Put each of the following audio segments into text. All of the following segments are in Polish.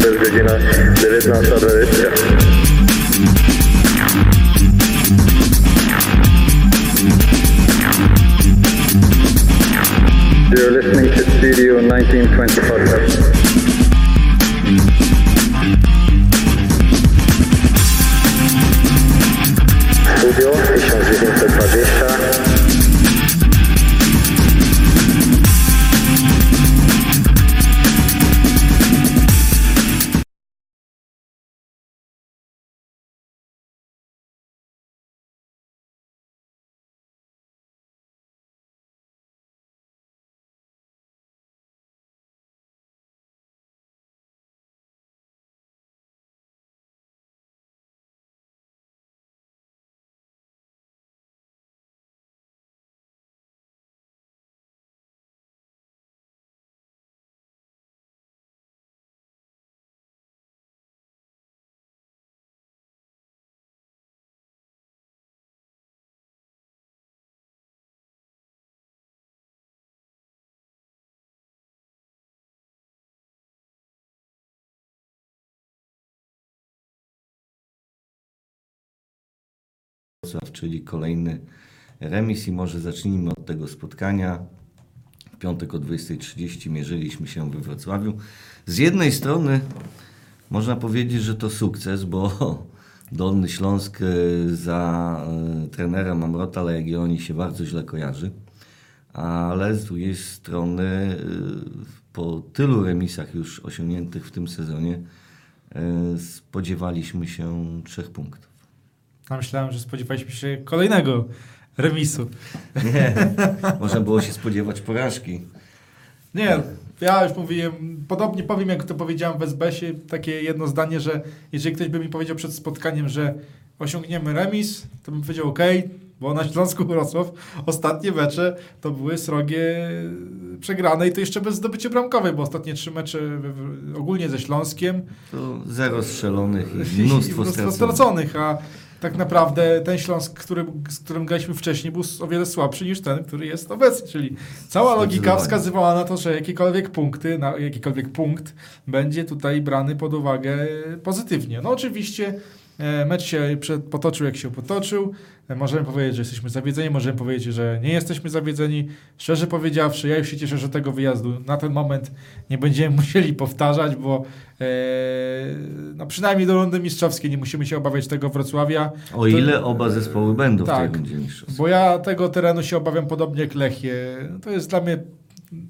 To jest godzina 19.20. You're listening to Studio 1920 podcast. Studio 1920. Wrocław, czyli kolejny remis i może zacznijmy od tego spotkania. W piątek o 20.30 mierzyliśmy się we Wrocławiu. Z jednej strony można powiedzieć, że to sukces, bo Dolny Śląsk e, za e, trenera Mamrota Legioni się bardzo źle kojarzy. Ale z drugiej strony e, po tylu remisach już osiągniętych w tym sezonie spodziewaliśmy się trzech punktów. A myślałem, że spodziewaliśmy się kolejnego remisu. Nie, można było się spodziewać porażki. Nie, ja już mówiłem, podobnie powiem, jak to powiedziałem w SBS-ie, takie jedno zdanie, że jeżeli ktoś by mi powiedział przed spotkaniem, że osiągniemy remis, to bym powiedział ok, bo na Śląsku Wrocław ostatnie mecze to były srogie przegrane i to jeszcze bez zdobycia bramkowej, bo ostatnie trzy mecze ogólnie ze Śląskiem To zero strzelonych i i mnóstwo mnóstwo straconych. straconych, a tak naprawdę ten Śląsk, który, z którym graliśmy wcześniej, był o wiele słabszy niż ten, który jest obecny. Czyli cała logika wskazywała na to, że jakiekolwiek punkty, na jakikolwiek punkt będzie tutaj brany pod uwagę pozytywnie. No oczywiście mecz się potoczył jak się potoczył. E, Możemy powiedzieć, że jesteśmy zawiedzeni, możemy powiedzieć, że nie jesteśmy zawiedzeni. Szczerze powiedziawszy, ja już się cieszę, że tego wyjazdu na ten moment nie będziemy musieli powtarzać, bo e, no przynajmniej do rundy mistrzowskiej nie musimy się obawiać tego Wrocławia. O ile oba zespoły będą w tak. tej rundzie mistrzowskiej. Bo ja tego terenu się obawiam podobnie jak Lechie. To jest dla mnie,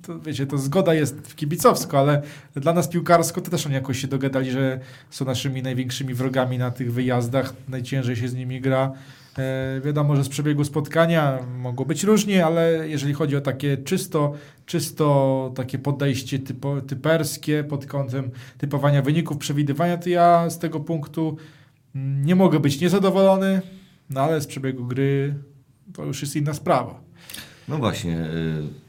to wiecie, to zgoda jest w kibicowsko, ale dla nas piłkarsko to też oni jakoś się dogadali, że są naszymi największymi wrogami na tych wyjazdach. Najciężej się z nimi gra. E, wiadomo, że z przebiegu spotkania mogło być różnie, ale jeżeli chodzi o takie czysto, czysto takie podejście typo, typerskie pod kątem typowania wyników, przewidywania, to ja z tego punktu mm, nie mogę być niezadowolony, no ale z przebiegu gry to już jest inna sprawa. No właśnie, y,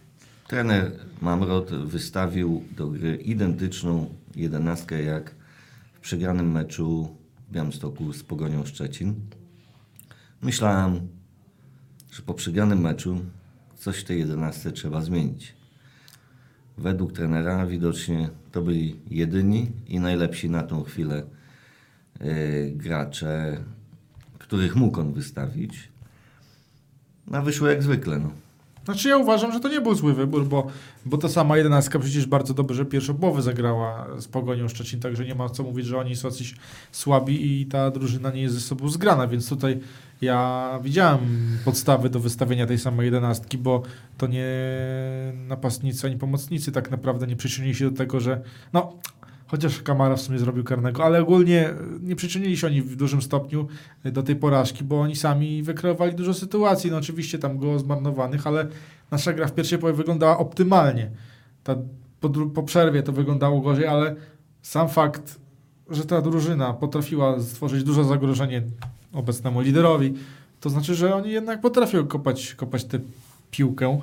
trener Mamrot wystawił do gry identyczną jedenastkę jak w przegranym meczu w Białymstoku z Pogonią Szczecin. Myślałem, że po przegranym meczu coś w tej jedenastce trzeba zmienić. Według trenera widocznie to byli jedyni i najlepsi na tą chwilę y, gracze, których mógł on wystawić. A wyszło jak zwykle. No. Znaczy ja uważam, że to nie był zły wybór, bo, bo ta sama jedenastka przecież bardzo dobrze pierwszą połowę zagrała z Pogonią Szczecin, także nie ma co mówić, że oni są jacyś słabi i ta drużyna nie jest ze sobą zgrana, więc tutaj ja widziałem podstawy do wystawienia tej samej jedenastki, bo to nie napastnicy ani pomocnicy tak naprawdę nie przyczynili się do tego, że no chociaż Kamara w sumie zrobił karnego, ale ogólnie nie przyczynili się oni w dużym stopniu do tej porażki, bo oni sami wykreowali dużo sytuacji. No oczywiście tam było zmarnowanych, ale nasza gra w pierwszej połowie wyglądała optymalnie. Ta, po, po przerwie to wyglądało gorzej, ale sam fakt, że ta drużyna potrafiła stworzyć duże zagrożenie obecnemu liderowi, to znaczy, że oni jednak potrafią kopać, kopać tę piłkę.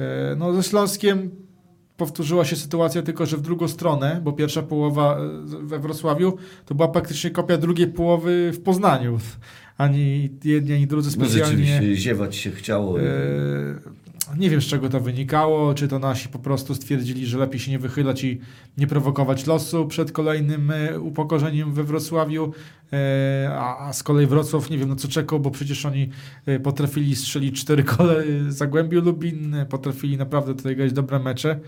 E, No ze Śląskiem powtórzyła się sytuacja tylko, że w drugą stronę, bo pierwsza połowa e, we Wrocławiu to była praktycznie kopia drugiej połowy w Poznaniu. Ani jedni, ani drudzy No specjalnie... rzeczywiście ziewać się chciało. e, Nie wiem z czego to wynikało, czy to nasi po prostu stwierdzili, że lepiej się nie wychylać i nie prowokować losu przed kolejnym e, upokorzeniem we Wrocławiu, a, z kolei Wrocław nie wiem na co czekał, bo przecież oni potrafili strzelić cztery kole Zagłębiu Lubin, potrafili naprawdę tutaj grać dobre mecze.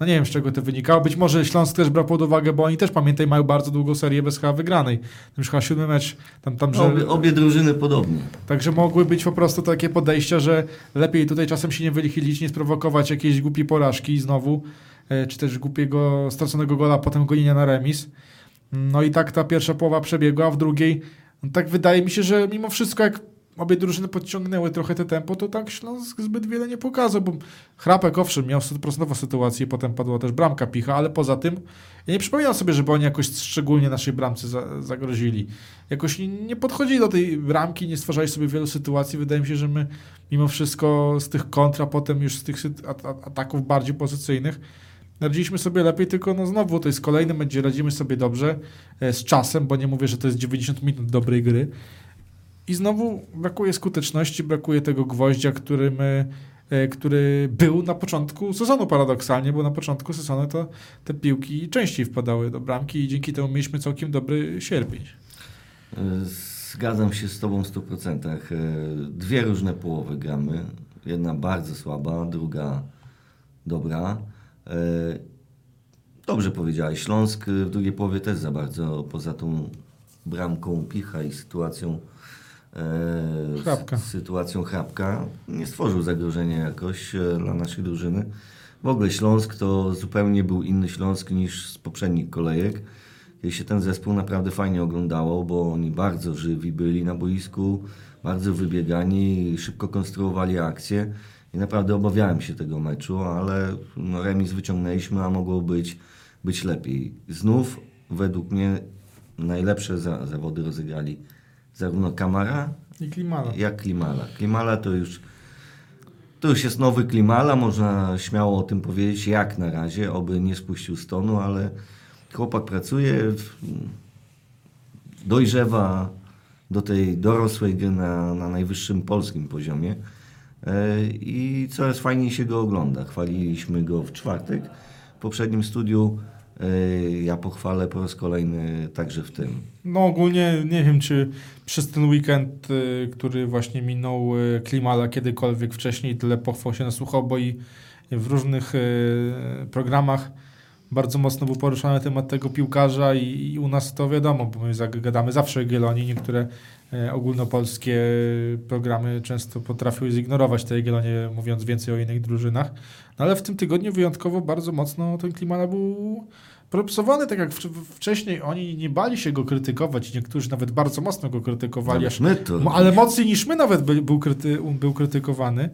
No nie wiem z czego to wynikało. Być może Śląsk też brał pod uwagę, bo oni też pamiętaj mają bardzo długą serię bez chyba wygranej. Tam już chyba siódmy mecz, tam, tam że... Obie, obie drużyny podobnie. Także mogły być po prostu takie podejścia, że lepiej tutaj czasem się nie wychylić, nie sprowokować jakiejś głupiej porażki znowu, e, czy też głupiego straconego gola, potem gonienia na remis. No i tak ta pierwsza połowa przebiegła, a w drugiej no tak wydaje mi się, że mimo wszystko jak obie drużyny podciągnęły trochę te tempo, to tak Śląsk zbyt wiele nie pokazał, bo Chrapek owszem miał procentową sytuację, potem padła też bramka Picha, ale poza tym ja nie przypominam sobie, żeby oni jakoś szczególnie naszej bramce za, zagrozili. Jakoś nie, nie podchodzili do tej bramki, nie stwarzali sobie wielu sytuacji. Wydaje mi się, że my mimo wszystko z tych kontra, potem już z tych ataków bardziej pozycyjnych radziliśmy sobie lepiej, tylko no znowu to jest kolejny będzie, radzimy sobie dobrze e, z czasem, bo nie mówię, że to jest 90 minut dobrej gry. I znowu brakuje skuteczności, brakuje tego gwoździa, który, e, który był na początku sezonu paradoksalnie, bo na początku sezonu to te piłki częściej wpadały do bramki i dzięki temu mieliśmy całkiem dobry sierpień. Zgadzam się z Tobą w 100%. E, Dwie różne połowy gramy. Jedna bardzo słaba, druga dobra. E, Dobrze powiedziałeś. Śląsk w drugiej połowie też za bardzo, poza tą bramką picha i sytuacją e, Chrapka. z sytuacją chrapka, nie stworzył zagrożenia jakoś e, dla naszej drużyny. W ogóle Śląsk to zupełnie był inny Śląsk niż z poprzednich kolejek. Kiedy się ten zespół naprawdę fajnie oglądało, bo oni bardzo żywi byli na boisku, bardzo wybiegani, szybko konstruowali akcje i naprawdę obawiałem się tego meczu, ale no, remis wyciągnęliśmy, a mogło być, być lepiej. Znów według mnie najlepsze za, zawody rozegrali zarówno Kamara, I Klimala. jak Klimala. Klimala to już to już jest nowy Klimala, można śmiało o tym powiedzieć, jak na razie, oby nie spuścił stonu, ale chłopak pracuje, dojrzewa do tej dorosłej gry na, na najwyższym polskim poziomie E, i coraz fajniej się go ogląda. Chwaliliśmy go w czwartek w poprzednim studiu, ja pochwalę po raz kolejny także w tym. No ogólnie nie wiem, czy przez ten weekend, y, który właśnie minął y, Klimala kiedykolwiek wcześniej tyle pochwał się nasłuchał, bo i w różnych y, programach bardzo mocno był poruszany temat tego piłkarza i, i u nas to wiadomo, bo my gadamy zawsze o Jagiellonii, niektóre e, ogólnopolskie programy często potrafiły zignorować te Jagiellonie, mówiąc więcej o innych drużynach, no ale w tym tygodniu wyjątkowo bardzo mocno ten Klimala był propsowany, tak jak wcześniej oni nie bali się go krytykować, niektórzy nawet bardzo mocno go krytykowali, aż Ale mocniej niż my nawet by, był, kryty, był krytykowany.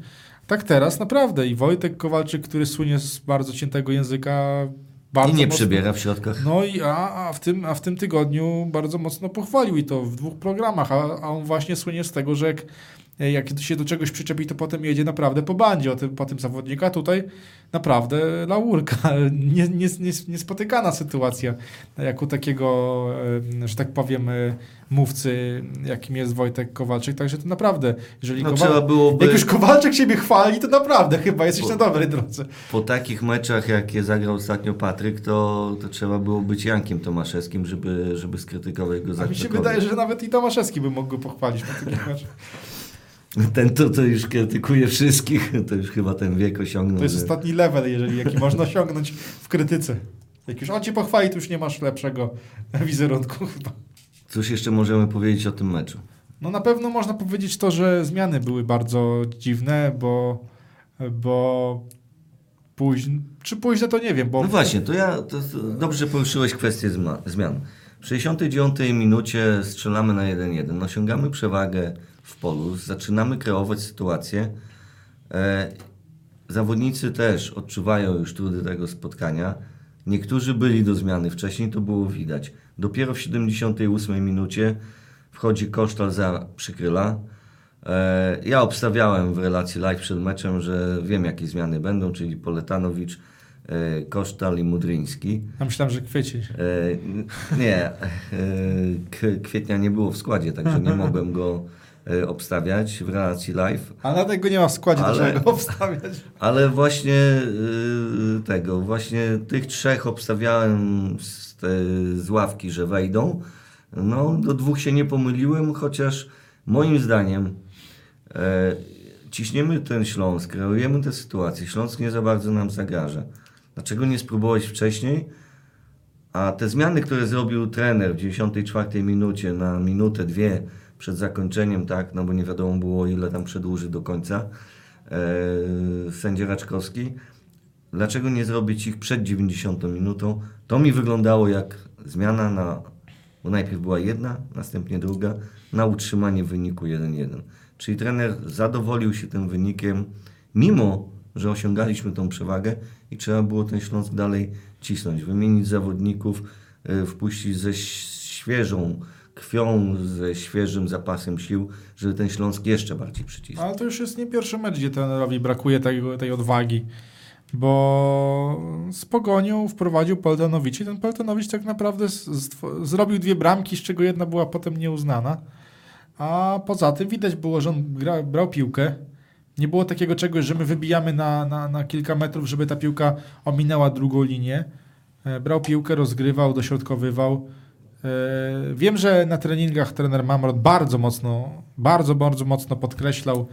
Tak teraz naprawdę. I Wojtek Kowalczyk, który słynie z bardzo ciętego języka, bardzo I nie mocno, przebiera w środkach No i a, a, w tym, a w tym tygodniu bardzo mocno pochwalił i to w dwóch programach, a, a on właśnie słynie z tego, że jak, jak się do czegoś przyczepi, to potem jedzie naprawdę po bandzie o tym, po tym zawodnika. Tutaj naprawdę laurka, nie, nie, nie, niespotykana sytuacja, jak u takiego, że tak powiem, e, mówcy, jakim jest Wojtek Kowalczyk. Także to naprawdę, jeżeli No, Kowal- byłoby- jak już Kowalczyk siebie chwali, to naprawdę chyba jesteś Bo- na dobrej drodze. Po takich meczach, jakie zagrał ostatnio Patryk, to, to trzeba było być Jankiem Tomaszewskim, żeby, żeby skrytykować go za A mi się wydaje, że nawet i Tomaszewski by mógł go pochwalić po takich meczach. Ten to, to już krytykuje wszystkich, to już chyba ten wiek osiągnął. To jest że- ostatni level, jeżeli jaki można osiągnąć w krytyce. Jak już on cię pochwali, to już nie masz lepszego wizerunku chyba. Cóż jeszcze możemy powiedzieć o tym meczu? No na pewno można powiedzieć to, że zmiany były bardzo dziwne, bo, bo późno, czy późne to nie wiem, bo No właśnie, to ja to, to dobrze poruszyłeś kwestię zmian. W 69 minucie strzelamy na 1-1, osiągamy przewagę w polu, zaczynamy kreować sytuację. E, zawodnicy też odczuwają już trudy tego spotkania. Niektórzy byli do zmiany wcześniej, to było widać. Dopiero w 78 minucie wchodzi Kosztal za przykryla. E, ja obstawiałem w relacji live przed meczem, że wiem jakie zmiany będą, czyli Poletanowicz, e, Kosztal i Mudryński. ja myślałem, że kwiecień. N- nie, kwietnia nie było w składzie, także nie mogłem go obstawiać w relacji live. A na tego nie ma w składzie, Ale- go obstawiać. Ale właśnie y, tego, właśnie tych trzech obstawiałem z, te, z ławki, że wejdą. No, do dwóch się nie pomyliłem, chociaż moim zdaniem e, ciśniemy ten Śląsk, kreujemy tę sytuację. Śląsk nie za bardzo nam zagraża. Dlaczego nie spróbować wcześniej? A te zmiany, które zrobił trener w 94 minucie na minutę, dwie przed zakończeniem, tak, no bo nie wiadomo było ile tam przedłuży do końca e, sędzia Raczkowski, dlaczego nie zrobić ich przed 90 minutą? To mi wyglądało jak zmiana na, bo najpierw była jedna, następnie druga, na utrzymanie wyniku 1-1. Czyli trener zadowolił się tym wynikiem, mimo że osiągaliśmy tą przewagę i trzeba było ten Śląsk dalej cisnąć, wymienić zawodników, y, wpuścić ze świeżą krwią, ze świeżym zapasem sił, żeby ten Śląsk jeszcze bardziej przycisnął. Ale to już jest nie pierwszy mecz, gdzie trenerowi brakuje tego, tej odwagi. Bo z Pogonią wprowadził Poltanowicz i ten Poltanowicz tak naprawdę zrobił dwie bramki, z czego jedna była potem nieuznana. A poza tym widać było, że on gra, brał piłkę. Nie było takiego czegoś, że my wybijamy na, na, na kilka metrów, żeby ta piłka ominęła drugą linię. E, Brał piłkę, rozgrywał, dośrodkowywał. E, Wiem, że na treningach trener Mamrot bardzo mocno, bardzo, bardzo mocno podkreślał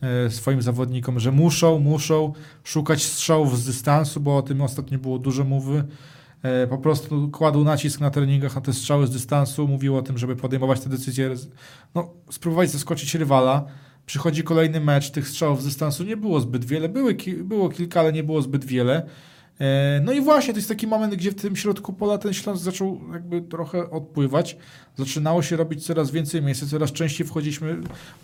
e, swoim zawodnikom, że muszą, muszą szukać strzałów z dystansu, bo o tym ostatnio było dużo mowy. E, Po prostu kładł nacisk na treningach na te strzały z dystansu, mówił o tym, żeby podejmować te decyzje, no, spróbować zaskoczyć rywala. Przychodzi kolejny mecz, tych strzałów z dystansu nie było zbyt wiele, Były, było kilka, ale nie było zbyt wiele. E, No i właśnie, to jest taki moment, gdzie w tym środku pola ten Śląsk zaczął jakby trochę odpływać. Zaczynało się robić coraz więcej miejsca, coraz częściej wchodziliśmy.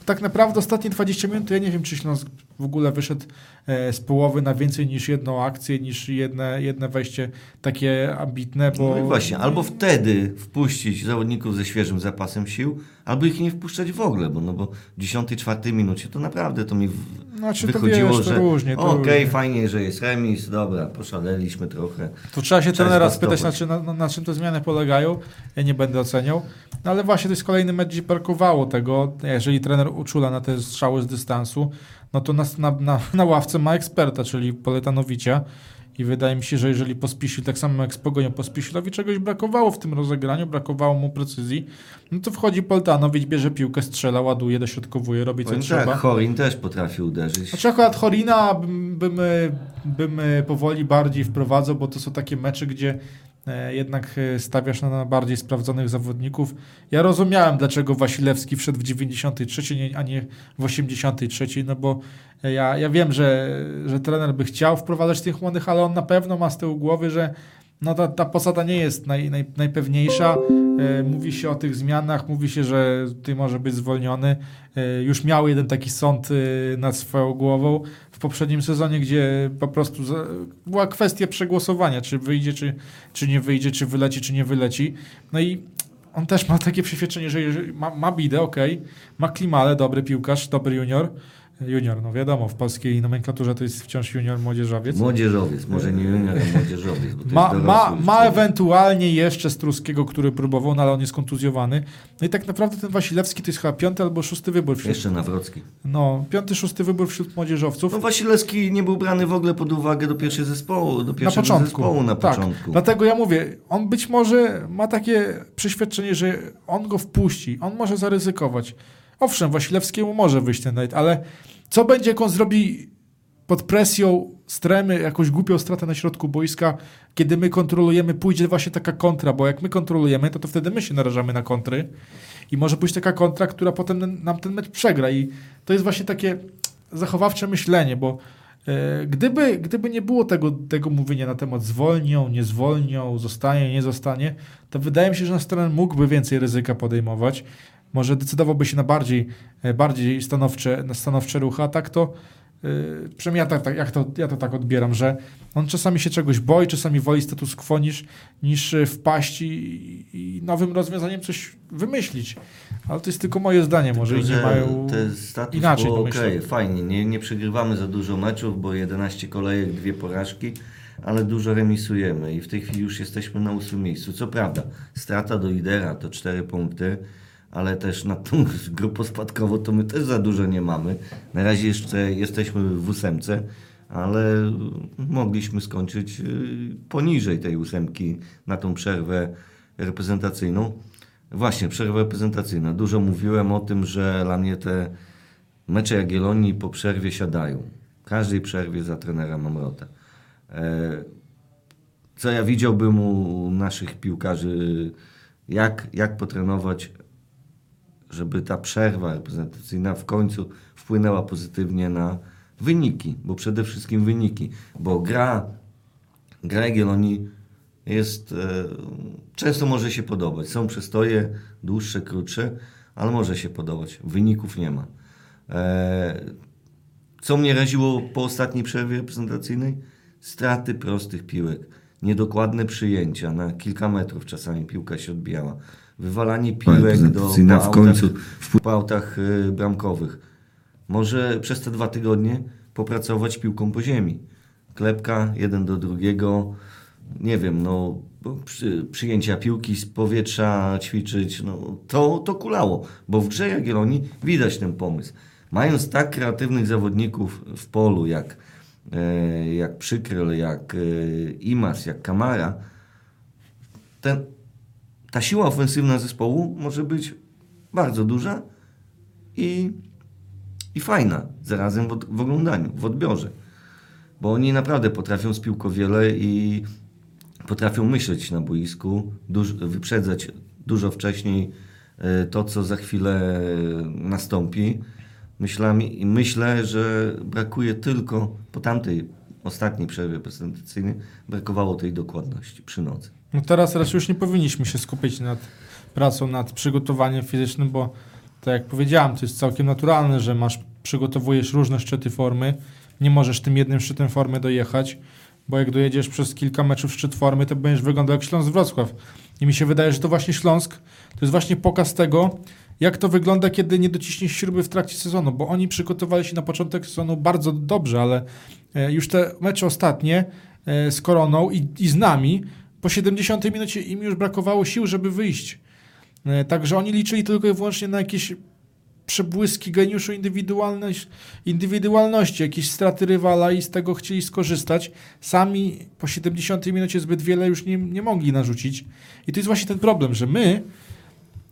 Tak naprawdę ostatnie 20 minut, ja nie wiem, czy Śląsk w ogóle wyszedł e, z połowy na więcej niż jedną akcję, niż jedne, jedne wejście takie ambitne, bo... No i właśnie, albo wtedy wpuścić zawodników ze świeżym zapasem sił, albo ich nie wpuszczać w ogóle, bo, no bo w 10-4 minucie to naprawdę to mi Znaczy, to wychodziło, wiesz, to że różnie, to okej, różnie. fajnie, że jest remis, dobra, poszaleliśmy trochę. To trzeba się trenera spytać, na, czym- na, na czym te zmiany polegają. Ja nie będę oceniał. No ale właśnie to jest kolejny mecz, gdzie brakowało tego. Jeżeli trener uczula na te strzały z dystansu, no to na, na, na, na ławce ma eksperta, czyli Poletanowicza. I wydaje mi się, że jeżeli Pospisil, tak samo jak z Pogonią Pospisilowi czegoś brakowało w tym rozegraniu, brakowało mu precyzji, no to wchodzi Poltanowicz, bierze piłkę, strzela, ładuje, dośrodkowuje, robi co Powiem trzeba. tak, Chorin też potrafi uderzyć. Znaczy akurat Horina bym, bym, bym powoli bardziej wprowadzał, bo to są takie mecze, gdzie jednak e, stawiasz na, bardziej sprawdzonych zawodników. Ja rozumiałem, dlaczego Wasilewski wszedł w 93, nie- a nie w 83, no bo e, ja, ja wiem, że, że trener by chciał wprowadzać tych młodych, ale on na pewno ma z tyłu głowy, że no ta, ta posada nie jest naj, naj, najpewniejsza. E, mówi się o tych zmianach, mówi się, że ty może być zwolniony. E, już miał jeden taki sąd e, nad swoją głową w poprzednim sezonie, gdzie po prostu za, była kwestia przegłosowania, czy wyjdzie, czy, czy nie wyjdzie, czy wyleci, czy nie wyleci. No i on też ma takie przeświadczenie, że ma, ma bidę, okej, ma klimalę, dobry piłkarz, dobry junior. Junior, no wiadomo, w polskiej nomenklaturze to jest wciąż junior, młodzieżowiec. Młodzieżowiec, może nie junior, ale młodzieżowiec. Ma, ma, ma ewentualnie jeszcze Struskiego, który próbował, no ale on jest kontuzjowany. No i tak naprawdę ten Wasilewski to jest chyba piąty albo szósty wybór wśród, Jeszcze Nawrocki. no, piąty, szósty wybór wśród młodzieżowców. No Wasilewski nie był brany w ogóle pod uwagę do pierwszego zespołu, do na pierwszego początku. zespołu na tak. początku. Dlatego ja mówię, on być może ma takie przeświadczenie, że on go wpuści, on może zaryzykować. Owszem, Wasilewskiemu może wyjść ten night, ale co będzie, jak on zrobi pod presją stremy jakąś głupią stratę na środku boiska, kiedy my kontrolujemy, pójdzie właśnie taka kontra, bo jak my kontrolujemy, to, to wtedy my się narażamy na kontry i może pójść taka kontra, która potem nam ten mecz przegra i to jest właśnie takie zachowawcze myślenie, bo e, gdyby, gdyby nie było tego, tego mówienia na temat zwolnią, nie zwolnią, zostanie, nie zostanie, to wydaje mi się, że nasz trener mógłby więcej ryzyka podejmować. Może decydowałby się na bardziej, e, bardziej stanowcze, na stanowcze ruchy, a tak to Yy, przynajmniej ja, tak, tak, jak to, ja to tak odbieram, że on czasami się czegoś boi, czasami woli status quo niż, niż e, wpaść i, i nowym rozwiązaniem coś wymyślić. Ale to jest tylko moje zdanie, może Tylko, inni że mają te status inaczej quo, okej, fajnie, nie, nie przegrywamy za dużo meczów, bo 11 kolejek, dwie porażki, ale dużo remisujemy i w tej chwili już jesteśmy na ósmym miejscu. Co prawda, strata do lidera to 4 punkty, ale też nad tą grupą spadkową to my też za dużo nie mamy. Na razie jeszcze jesteśmy w ósemce, ale mogliśmy skończyć y, poniżej tej ósemki na tą przerwę reprezentacyjną. Właśnie, przerwa reprezentacyjna. Dużo mówiłem o tym, że dla mnie te mecze Jagiellonii po przerwie siadają. W każdej przerwie za trenera Mamrota. E, co ja widziałbym u naszych piłkarzy, jak, jak potrenować, żeby ta przerwa reprezentacyjna w końcu wpłynęła pozytywnie na wyniki, bo przede wszystkim wyniki, bo gra, gra Jagiellonii jest, e, często może się podobać. Są przystoje dłuższe, krótsze, ale może się podobać. Wyników nie ma. E, co mnie raziło po ostatniej przerwie reprezentacyjnej? Straty prostych piłek, niedokładne przyjęcia na kilka metrów czasami piłka się odbijała, wywalanie piłek do po w autach, końcu w po autach y, bramkowych. Może przez te dwa tygodnie popracować piłką po ziemi. Klepka jeden do drugiego, nie wiem, no przy, przyjęcia piłki z powietrza ćwiczyć, no to, to kulało, bo w grze Jagiellonii widać ten pomysł. Mając tak kreatywnych zawodników w polu, jak, e, jak Przykryl, jak e, Imas, jak Kamara, ten, ta siła ofensywna zespołu może być bardzo duża i, i fajna zarazem w, od, w oglądaniu, w odbiorze. Bo oni naprawdę potrafią z piłką wiele i potrafią myśleć na boisku, duż, wyprzedzać dużo wcześniej e, to, co za chwilę nastąpi. Myślami, myślę, że brakuje tylko po tamtej ostatniej przerwie prezentacyjnej brakowało tej dokładności przy nocy. No teraz raczej już nie powinniśmy się skupić nad pracą, nad przygotowaniem fizycznym, bo tak jak powiedziałem, to jest całkiem naturalne, że masz, przygotowujesz różne szczyty formy, nie możesz tym jednym szczytem formy dojechać, bo jak dojedziesz przez kilka meczów szczyt formy, to będziesz wyglądał jak Śląsk Wrocław. I mi się wydaje, że to właśnie Śląsk to jest właśnie pokaz tego, jak to wygląda, kiedy nie dociśniesz śruby w trakcie sezonu, bo oni przygotowali się na początek sezonu bardzo dobrze, ale e, już te mecze ostatnie e, z Koroną i, i z nami, po 70 minucie im już brakowało sił, żeby wyjść. E, Także oni liczyli tylko i wyłącznie na jakieś przebłyski geniuszu indywidualność, indywidualności, jakieś straty rywala i z tego chcieli skorzystać. Sami po 70 minucie zbyt wiele już nie, nie mogli narzucić. I to jest właśnie ten problem, że my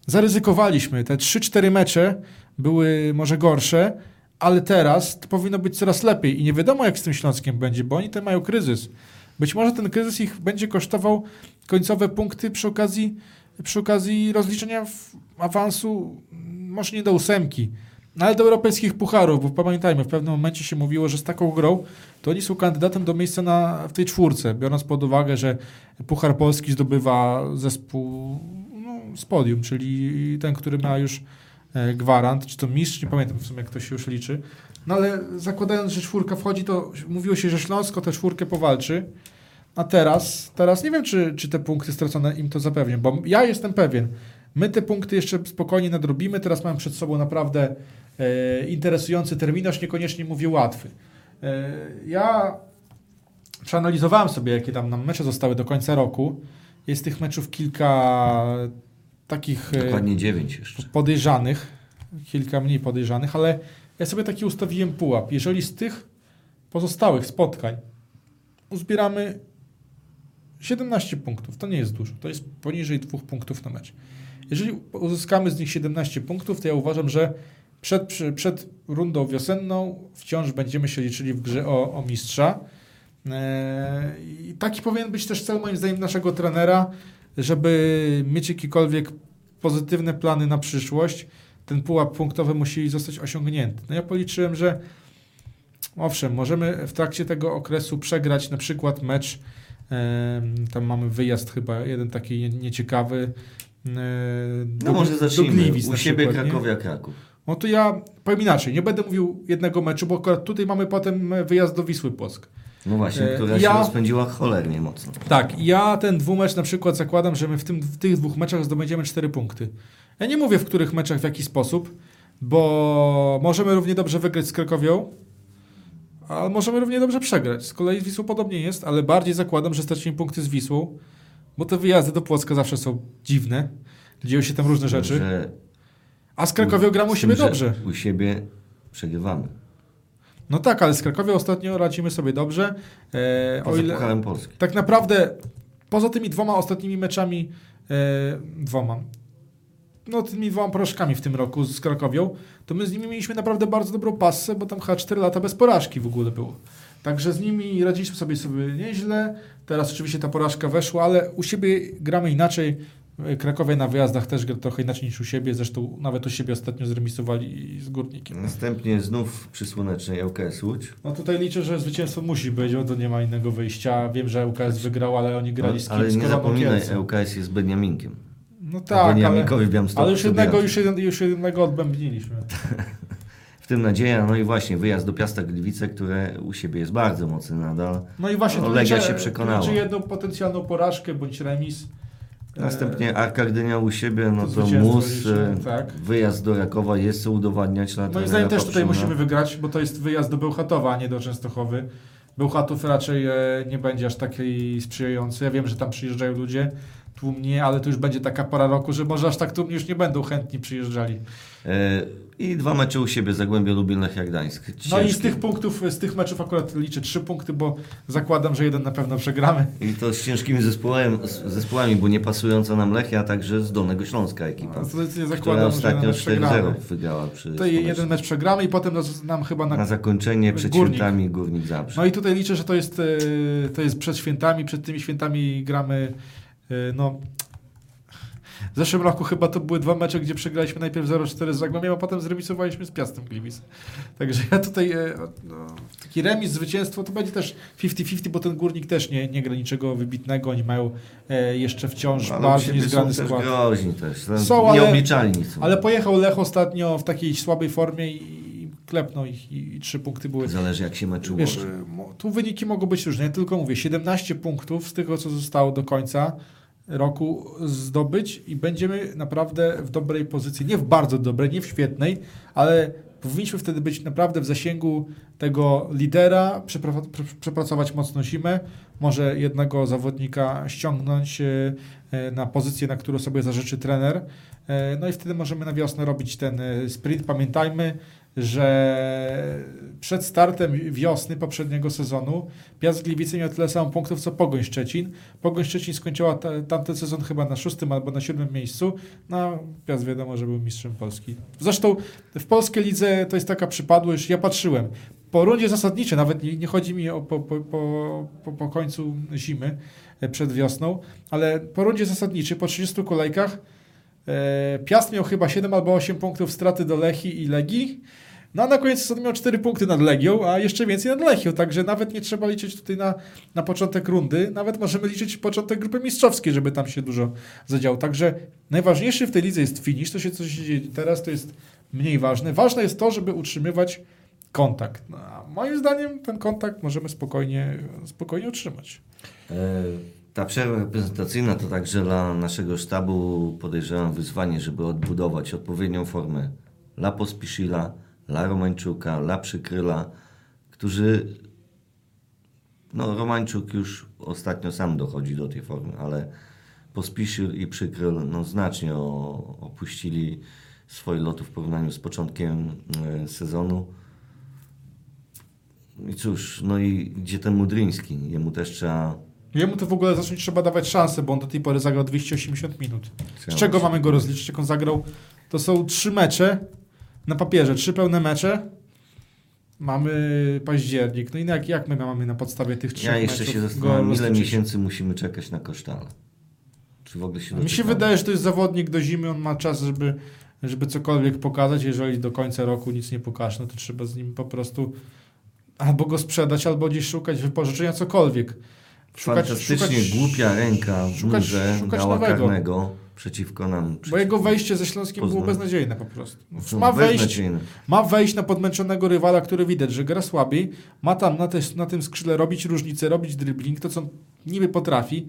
zaryzykowaliśmy. Te 3-4 mecze były może gorsze, ale teraz powinno być coraz lepiej. I nie wiadomo, jak z tym Śląskiem będzie, bo oni ten mają kryzys. Być może ten kryzys ich będzie kosztował końcowe punkty przy okazji, przy okazji rozliczenia awansu, może nie do ósemki, no ale do europejskich pucharów, bo pamiętajmy, w pewnym momencie się mówiło, że z taką grą to oni są kandydatem do miejsca na, w tej czwórce, biorąc pod uwagę, że Puchar Polski zdobywa zespół no, z podium, czyli ten, który ma już e, gwarant, czy to mistrz, nie pamiętam w sumie, jak to się już liczy. No ale zakładając, że czwórka wchodzi, to mówiło się, że Śląsko tę czwórkę powalczy. A teraz, teraz nie wiem, czy, czy te punkty stracone im to zapewnią, bo ja jestem pewien, my te punkty jeszcze spokojnie nadrobimy, teraz mamy przed sobą naprawdę e, interesujący terminarz, niekoniecznie mówię łatwy. E, ja przeanalizowałem sobie, jakie tam nam mecze zostały do końca roku. Jest tych meczów kilka takich e, Dokładnie 9 jeszcze. podejrzanych, kilka mniej podejrzanych, ale ja sobie taki ustawiłem pułap. Jeżeli z tych pozostałych spotkań uzbieramy 17 punktów, to nie jest dużo, to jest poniżej dwóch punktów na mecz. Jeżeli uzyskamy z nich 17 punktów, to ja uważam, że przed, przed rundą wiosenną wciąż będziemy się liczyli w grze o, o mistrza. Eee, I taki powinien być też cel moim zdaniem naszego trenera, żeby mieć jakiekolwiek pozytywne plany na przyszłość. Ten pułap punktowy musi zostać osiągnięty. No ja policzyłem, że owszem, możemy w trakcie tego okresu przegrać na przykład mecz, tam mamy wyjazd chyba, jeden taki nie- nieciekawy. e, No może do zacznijmy. Gliwic U siebie przykład, nie? Krakowia Kraków. No to ja powiem inaczej, nie będę mówił jednego meczu, bo akurat tutaj mamy potem wyjazd do Wisły Płock. No właśnie, E, która ja- się rozpędziła cholernie mocno. Tak, ja ten dwumecz na przykład zakładam, że my w, tym, w tych dwóch meczach zdobędziemy cztery punkty. Ja nie mówię w których meczach, w jaki sposób, bo możemy równie dobrze wygrać z Krakowią, ale możemy równie dobrze przegrać. Z kolei z Wisłą podobnie jest, ale bardziej zakładam, że stracimy punkty z Wisłą, bo te wyjazdy do Płocka zawsze są dziwne. Dzieją się tam różne rzeczy. A z Krakowią gramy u siebie dobrze. U siebie przegrywamy. No tak, ale z Krakowią ostatnio radzimy sobie dobrze. E, o Poza ile, Pucharem Polski. tak naprawdę poza tymi dwoma ostatnimi meczami, e, dwoma, no tymi dwoma porażkami w tym roku z Krakowią, to my z nimi mieliśmy naprawdę bardzo dobrą passę, bo tam chyba 4 lata bez porażki w ogóle było. Także z nimi radziliśmy sobie sobie nieźle. Teraz oczywiście ta porażka weszła, ale u siebie gramy inaczej. Krakowie na wyjazdach też gra trochę inaczej niż u siebie. Zresztą nawet u siebie ostatnio zremisowali z Górnikiem. Następnie znów przy słonecznej ŁKS Łódź. No tutaj liczę, że zwycięstwo musi być, bo to nie ma innego wyjścia. Wiem, że ŁKS wygrał, ale oni grali z ale kimś z nie zapominaj. ŁKS jest Beniaminkiem. No tak, ale, Białymstoku ale już jednego, już, jeden, już jednego odbębniliśmy. W tym nadzieja, no i właśnie wyjazd do Piasta Gliwice, które u siebie jest bardzo mocny nadal. No i właśnie No, Legia się przekonała. liczę jedną potencjalną porażkę bądź remis. Następnie E, Arka Gdynia u siebie, no to to, mus, liczę, e, tak. wyjazd do Rakowa jest co udowadniać. Moim trenera zdaniem też tutaj musimy wygrać, bo to jest wyjazd do Bełchatowa, a nie do Częstochowy. Bełchatów raczej e, nie będzie aż taki sprzyjający. Ja wiem, że tam przyjeżdżają ludzie tłumnie, ale to już będzie taka pora roku, że może aż tak tłumnie już nie będą chętni przyjeżdżali. E, I dwa mecze u siebie, Zagłębie Lubin, Lechia Gdańsk. No i z tych punktów, z tych meczów akurat liczę trzy punkty, bo zakładam, że jeden na pewno przegramy. I to z ciężkimi zespołem, zespołami, bo nie pasująca nam Lechia, a także z Dolnego Śląska ekipa. Która zakładam, że ostatnio jeden mecz przegramy. 4-0 wygrała przy To jeden mecz przegramy i potem nam chyba na Na zakończenie przed Górnik. świętami Górnik Zabrze. No i tutaj liczę, że to jest, e, to jest przed świętami. Przed tymi świętami gramy. E, No, w zeszłym roku chyba to były dwa mecze, gdzie przegraliśmy najpierw 0-4 z Zagłębiem, a potem zremisowaliśmy z Piastem Gliwice. Także ja tutaj e, no, taki remis, zwycięstwo to będzie też 50-50, bo ten Górnik też nie, nie gra niczego wybitnego. Oni mają e, jeszcze wciąż u bardzo siebie są niezgrany też skład. groźni też. Są, ale- Nieobliczalni są. Ale pojechał Lech ostatnio w takiej słabej formie i klepnął ich i, i trzy punkty były Zależy jak się mecz Wiesz, ułoży. tu wyniki mogą być różne, tylko mówię, 17 punktów z tego, co zostało do końca roku zdobyć i będziemy naprawdę w dobrej pozycji, nie w bardzo dobrej, nie w świetnej, ale powinniśmy wtedy być naprawdę w zasięgu tego lidera, przepra- prze- przepracować mocno zimę, może jednego zawodnika ściągnąć e, e, na pozycję, na którą sobie zażyczy trener. E, No i wtedy możemy na wiosnę robić ten sprint. Pamiętajmy, że przed startem wiosny poprzedniego sezonu Piast Gliwice miał tyle samo punktów co Pogoń Szczecin. Pogoń Szczecin skończyła ta, tamten sezon chyba na szóstym albo na siódmym miejscu. No, Piast wiadomo, że był mistrzem Polski. Zresztą w polskiej lidze to jest taka przypadłość, ja patrzyłem. Po rundzie zasadniczej, nawet nie, nie chodzi mi o po, po, po, po, po końcu zimy, e, przed wiosną, ale po rundzie zasadniczej, po 30 kolejkach E, Piast miał chyba 7 albo 8 punktów straty do Lechi i Legii. No a na koniec sezonu miał 4 punkty nad Legią, a jeszcze więcej nad Lechią, także nawet nie trzeba liczyć tutaj na, na początek rundy, nawet możemy liczyć początek grupy mistrzowskiej, żeby tam się dużo zadziało. Także najważniejszy w tej lidze jest finish, to się coś dzieje teraz, to jest mniej ważne. Ważne jest to, żeby utrzymywać kontakt. No, moim zdaniem ten kontakt możemy spokojnie, spokojnie utrzymać. E, Ta przerwa reprezentacyjna to także dla naszego sztabu podejrzewam wyzwanie, żeby odbudować odpowiednią formę dla Pospiszila, dla Romańczuka, dla Przykryla, którzy no Romańczuk już ostatnio sam dochodzi do tej formy, ale Pospiszil i Przykryl no, znacznie opuścili swoje loty w porównaniu z początkiem e, sezonu. I cóż, no i gdzie ten Mudryński? Jemu też trzeba Jemu to w ogóle zacząć trzeba dawać szansę, bo on do tej pory zagrał 280 minut. Z czego mamy go rozliczyć, jak on zagrał? To są trzy mecze na papierze, trzy pełne mecze. Mamy październik. No i jak, jak my mamy na podstawie tych trzech Ja jeszcze meczów się zastanawiam, ile miesięcy musimy czekać na kosztale. Czy w ogóle się Mi się wydaje, że to jest zawodnik do zimy, on ma czas, żeby, żeby cokolwiek pokazać. Jeżeli do końca roku nic nie pokaże, no to trzeba z nim po prostu albo go sprzedać, albo gdzieś szukać wypożyczenia, cokolwiek. Fantastycznie głupia ręka w szukać- murze szukać dała nowego. karnego przeciwko nam. Bo przeciwko jego wejście ze Śląskiem było Poznań. beznadziejne po prostu. No, Ma wejść, ma wejść na podmęczonego rywala, który widać, że gra słabiej, ma tam na, te, na tym skrzydle robić różnicę, robić dribbling, to co niby potrafi.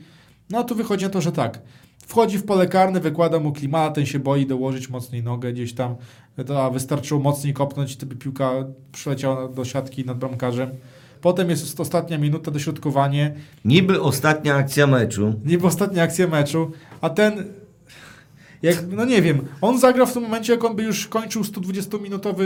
No a tu wychodzi na to, że tak. Wchodzi w pole karne, wykłada mu klimata, ten się boi dołożyć mocniej nogę gdzieś tam. A wystarczyło mocniej kopnąć, gdyby piłka przyleciała do siatki nad bramkarzem. Potem jest ostatnia minuta, Jak, no nie wiem, on zagrał w tym momencie, jak on by już kończył 120-minutowy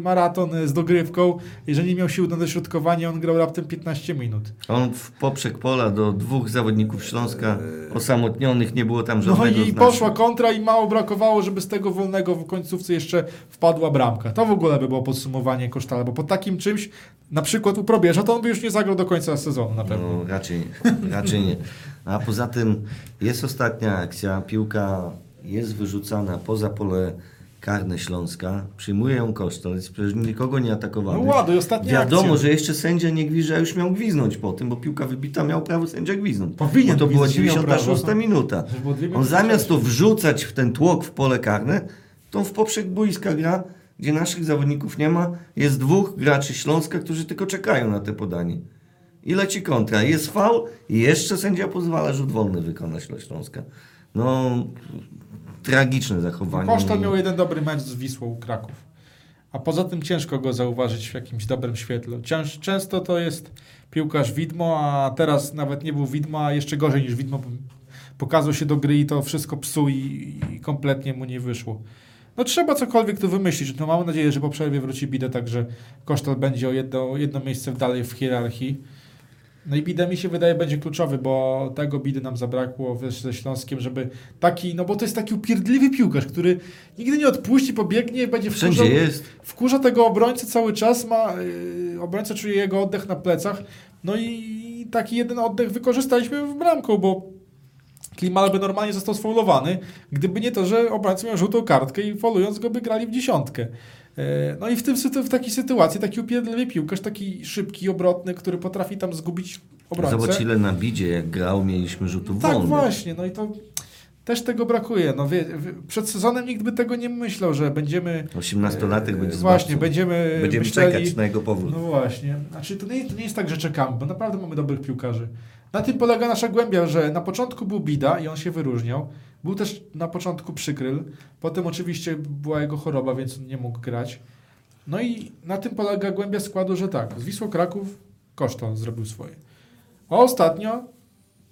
maraton e, z dogrywką, jeżeli nie miał sił na dośrodkowanie, on grał raptem 15 minut. On w poprzek pola do dwóch zawodników Śląska osamotnionych, nie było tam No żadnego i znaczenia. poszła kontra i mało brakowało, żeby z tego wolnego w końcówce jeszcze wpadła bramka. To w ogóle by było podsumowanie Kosztala, bo po takim czymś, na przykład u Probierza, to on by już nie zagrał do końca sezonu na pewno. No, raczej. Raczej nie. A poza tym jest ostatnia akcja, piłka jest wyrzucana poza pole karne Śląska, przyjmuje ją Kosztal, jest przecież nikogo nie atakowany. No ładuj, ostatnia Wiadomo, akcja. że jeszcze sędzia nie gwizdza, już miał gwiznąć po tym, bo piłka wybita, miał prawo sędzia gwiznąć. Powinien bo to była gwizdać, nie miał 96 prawa. minuta. To było dwie On zamiast to wrzucać w ten tłok w pole karne, to w poprzek boiska gra, gdzie naszych zawodników nie ma, jest dwóch graczy Śląska, którzy tylko czekają na te podanie. I leci kontra. Jest faul i jeszcze sędzia pozwala rzut wolny wykonać dla Śląska. No, tragiczne zachowanie. Kosztal miał jeden dobry mecz z Wisłą Kraków. A poza tym ciężko go zauważyć w jakimś dobrym świetle. Często to jest piłkarz widmo, a teraz nawet nie był widmo, a jeszcze gorzej niż widmo. Pokazał się do gry i to wszystko psuł i, i kompletnie mu nie wyszło. No trzeba cokolwiek tu wymyślić. No mam nadzieję, że po przerwie wróci Bida, także Kosztal będzie o jedno, jedno miejsce dalej w hierarchii. No i Bida mi się wydaje będzie kluczowy, bo tego Bidy nam zabrakło wiesz, ze Śląskiem, żeby taki, no bo to jest taki upierdliwy piłkarz, który nigdy nie odpuści, pobiegnie, będzie wkurzał, jest. wkurza tego obrońcę cały czas, ma, yy, obrońca czuje jego oddech na plecach, no i taki jeden oddech wykorzystaliśmy w bramką, bo Klimal by normalnie został sfaulowany, gdyby nie to, że obrońca miał żółtą kartkę i faulując go by grali w dziesiątkę. E, No i w, tym, w takiej sytuacji taki upierdliwy piłkarz, taki szybki, obrotny, który potrafi tam zgubić obrońcę. Zobacz ile na bidzie, jak grał, mieliśmy rzutów Tak, wolnych. właśnie, no i to też tego brakuje. No wie, przed sezonem nikt by tego nie myślał, że będziemy... 18-latek będzie e, Właśnie, zbawcą. będziemy Będziemy myśleli, czekać na jego powrót. No właśnie. Znaczy, to nie, to nie jest tak, że czekamy, bo naprawdę mamy dobrych piłkarzy. Na tym polega nasza głębia, że na początku był Bida i on się wyróżniał. Był też na początku Przykryl. Potem oczywiście była jego choroba, więc nie mógł grać. No i na tym polega głębia składu, że tak, z Wisłą Kraków Koszton zrobił swoje. A ostatnio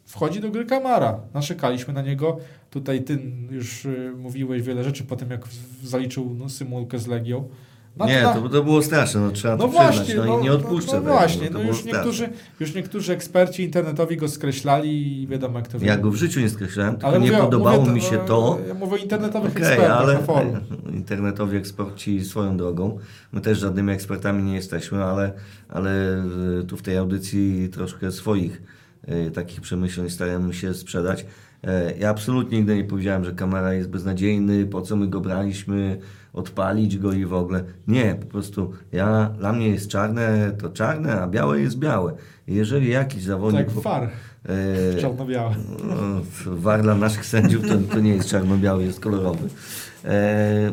wchodzi do gry Kamara. Narzekaliśmy na niego. Tutaj ty już y, mówiłeś wiele rzeczy po tym, jak zaliczył no, symulkę z Legią. No, nie, to, to było straszne, no trzeba no to przyznać, właśnie, no, i nie odpuszczę No, no tego, właśnie, to no już niektórzy, już niektórzy eksperci internetowi go skreślali i wiadomo jak to Ja go w życiu nie skreślałem, tylko Ale nie mówię podobało mówię mi się to. Ja mówię o internetowych Okej, ekspertach ale internetowi eksperci swoją drogą. My też żadnymi ekspertami nie jesteśmy, ale, ale y, tu w tej audycji troszkę swoich y, takich przemyśleń staramy się sprzedać. E, Ja absolutnie nigdy nie powiedziałem, że kamera jest beznadziejny, po co my go braliśmy, odpalić go i w ogóle. Nie, po prostu ja, dla mnie jest czarne, to czarne, a białe jest białe. Jeżeli jakiś zawodnik... Tak, far e, czarno-białe. no, war dla naszych sędziów to, to nie jest czarno-biały, jest kolorowy. E,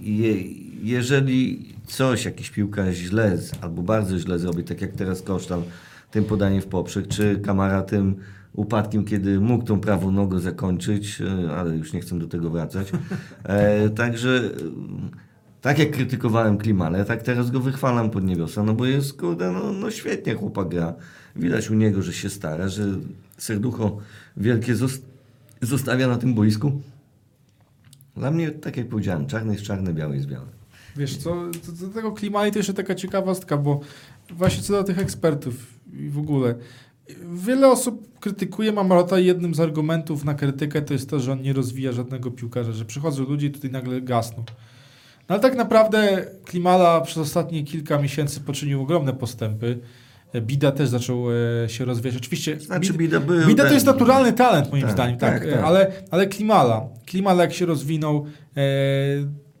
je, jeżeli coś, jakiś piłkarz źle albo bardzo źle zrobi, tak jak teraz Kosztal tym podaniem w poprzek, czy Kamara tym upadkiem, kiedy mógł tą prawą nogę zakończyć, e, ale już nie chcę do tego wracać. E, także e, tak jak krytykowałem Klimale, tak teraz go wychwalam pod niebiosa, no bo jest, kurde, no, no świetnie chłopak gra. Widać u niego, że się stara, że serducho wielkie zos- zostawia na tym boisku. Dla mnie, tak jak powiedziałem, czarny jest czarny, biały jest biały. Wiesz co, do, tego klimatu to jeszcze taka ciekawostka, bo właśnie co do tych ekspertów i w ogóle. Wiele osób krytykuje Mamarota i jednym z argumentów na krytykę to jest to, że on nie rozwija żadnego piłkarza, że przychodzą ludzie i tutaj nagle gasną. No ale tak naprawdę Klimala przez ostatnie kilka miesięcy poczynił ogromne postępy. Bida też zaczął e, się rozwijać. Oczywiście Znaczy, Bid- Bida był Bida to jest naturalny talent moim Tak, zdaniem, tak, tak, tak. Ale, ale Klimala, Klimala jak się rozwinął, e,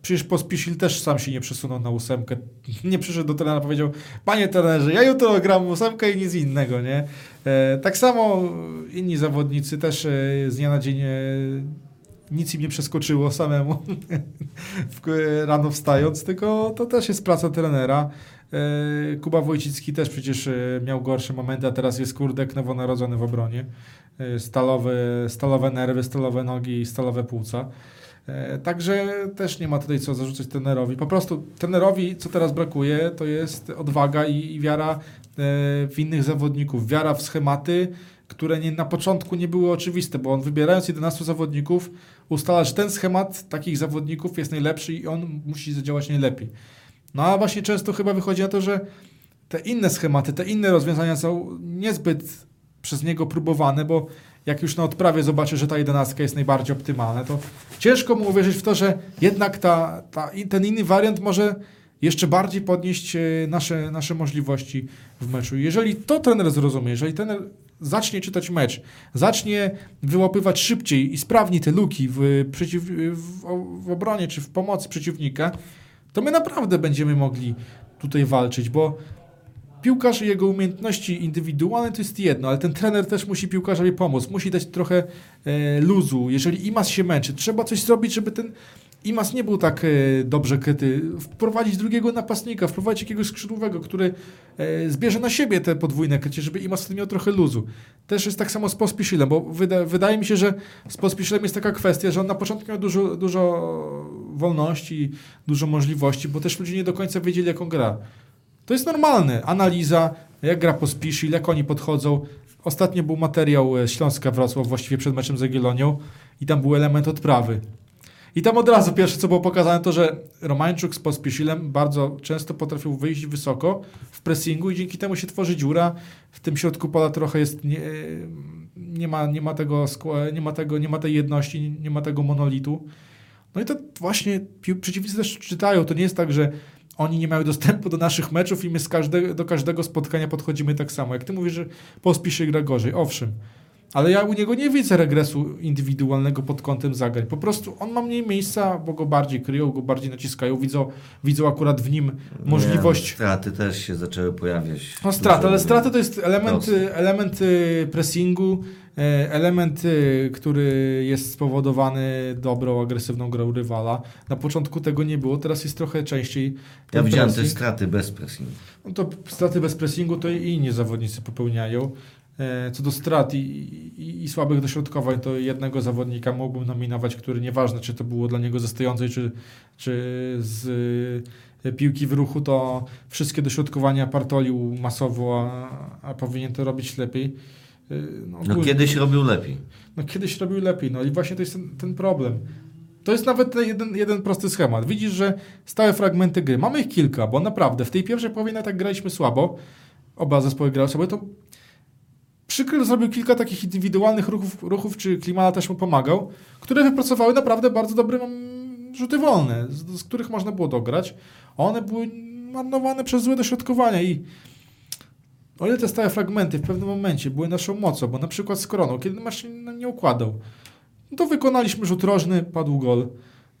przecież Pospisil też sam się nie przesunął na ósemkę, nie przyszedł do trenera powiedział, panie trenerze, ja jutro gram ósemkę i nic innego, nie? E, tak samo inni zawodnicy też e, z dnia na dzień e, nic im nie przeskoczyło samemu rano wstając, tylko to też jest praca trenera. Kuba Wojcicki też przecież miał gorsze momenty, a teraz jest kurdek nowonarodzony w obronie. E, Stalowe, nerwy, stalowe nogi i stalowe płuca. Także też nie ma tutaj co zarzucać trenerowi. Po prostu trenerowi, co teraz brakuje, to jest odwaga i, i wiara w innych zawodników. Wiara w schematy, które nie, na początku nie były oczywiste, bo on wybierając 11 zawodników ustala, że ten schemat takich zawodników jest najlepszy i on musi zadziałać najlepiej. No a właśnie często chyba wychodzi na to, że te inne schematy, te inne rozwiązania są niezbyt przez niego próbowane, bo jak już na odprawie zobaczy, że ta jedenastka jest najbardziej optymalna, to ciężko mu uwierzyć w to, że jednak ta, ta, ten inny wariant może jeszcze bardziej podnieść e, nasze, nasze możliwości w meczu. Jeżeli to trener zrozumie, jeżeli trener zacznie czytać mecz, zacznie wyłapywać szybciej i sprawniej te luki w, przeciw, w, w obronie czy w pomocy przeciwnika, to my naprawdę będziemy mogli tutaj walczyć, bo piłkarz i jego umiejętności indywidualne to jest jedno, ale ten trener też musi piłkarzowi pomóc, musi dać trochę e, luzu. Jeżeli Imas się męczy, trzeba coś zrobić, żeby ten Imas nie był tak e, dobrze kryty. Wprowadzić drugiego napastnika, wprowadzić jakiegoś skrzydłowego, który e, zbierze na siebie te podwójne krycie, żeby Imas miał trochę luzu. Też jest tak samo z Pospisilem, bo wyda, wydaje mi się, że z Pospisilem jest taka kwestia, że on na początku miał dużo, dużo wolności, dużo możliwości, bo też ludzie nie do końca wiedzieli, jak on gra. To jest normalne. Analiza, jak gra Pospisil, jak oni podchodzą. Ostatnio był materiał e, Śląska Wrocław, właściwie przed meczem z Jagiellonią i tam był element odprawy. I tam od razu pierwsze, co było pokazane, to że Romańczuk z Pospisilem bardzo często potrafił wyjść wysoko w pressingu i dzięki temu się tworzy dziura. W tym środku pola trochę jest nie, nie, ma, nie, ma, tego, nie, ma, tego, nie ma tej jedności, nie ma tego monolitu. No i to właśnie przeciwnicy też czytają. To nie jest tak, że oni nie mają dostępu do naszych meczów i my z każde, do każdego spotkania podchodzimy tak samo. Jak ty mówisz, że Pospisil gra gorzej, owszem. Ale ja u niego nie widzę regresu indywidualnego pod kątem zagrań. Po prostu on ma mniej miejsca, bo go bardziej kryją, go bardziej naciskają. Widzą, widzą akurat w nim możliwość. Nie, straty też się zaczęły pojawiać. No straty, ale straty to jest element, element pressingu, e, element, który jest spowodowany dobrą, agresywną grą rywala. Na początku tego nie było, teraz jest trochę częściej. Ja widziałem te straty bez pressingu. No to straty bez pressingu to i inni zawodnicy popełniają. E, co do strat i, i, i, słabych dośrodkowań, to jednego zawodnika mógłbym nominować, który nieważne, czy to było dla niego ze stojącej, czy, czy z e, piłki w ruchu, to wszystkie dośrodkowania partolił masowo, a, a powinien to robić lepiej. E, no, no kiedyś robił lepiej. No kiedyś robił lepiej, no i właśnie to jest ten, ten problem. To jest nawet jeden, jeden prosty schemat. Widzisz, że stałe fragmenty gry. Mamy ich kilka, bo naprawdę w tej pierwszej połowie tak graliśmy słabo. Oba zespoły grały słabo. To Przykryl zrobił kilka takich indywidualnych ruchów, ruchów czy Klimala też mu pomagał, które wypracowały naprawdę bardzo dobre mm, rzuty wolne, z, z których można było dograć. One były marnowane przez złe dośrodkowania i o ile te stałe fragmenty w pewnym momencie były naszą mocą, bo na przykład z Koroną, kiedy masz nie układał, no to wykonaliśmy rzut rożny, padł gol.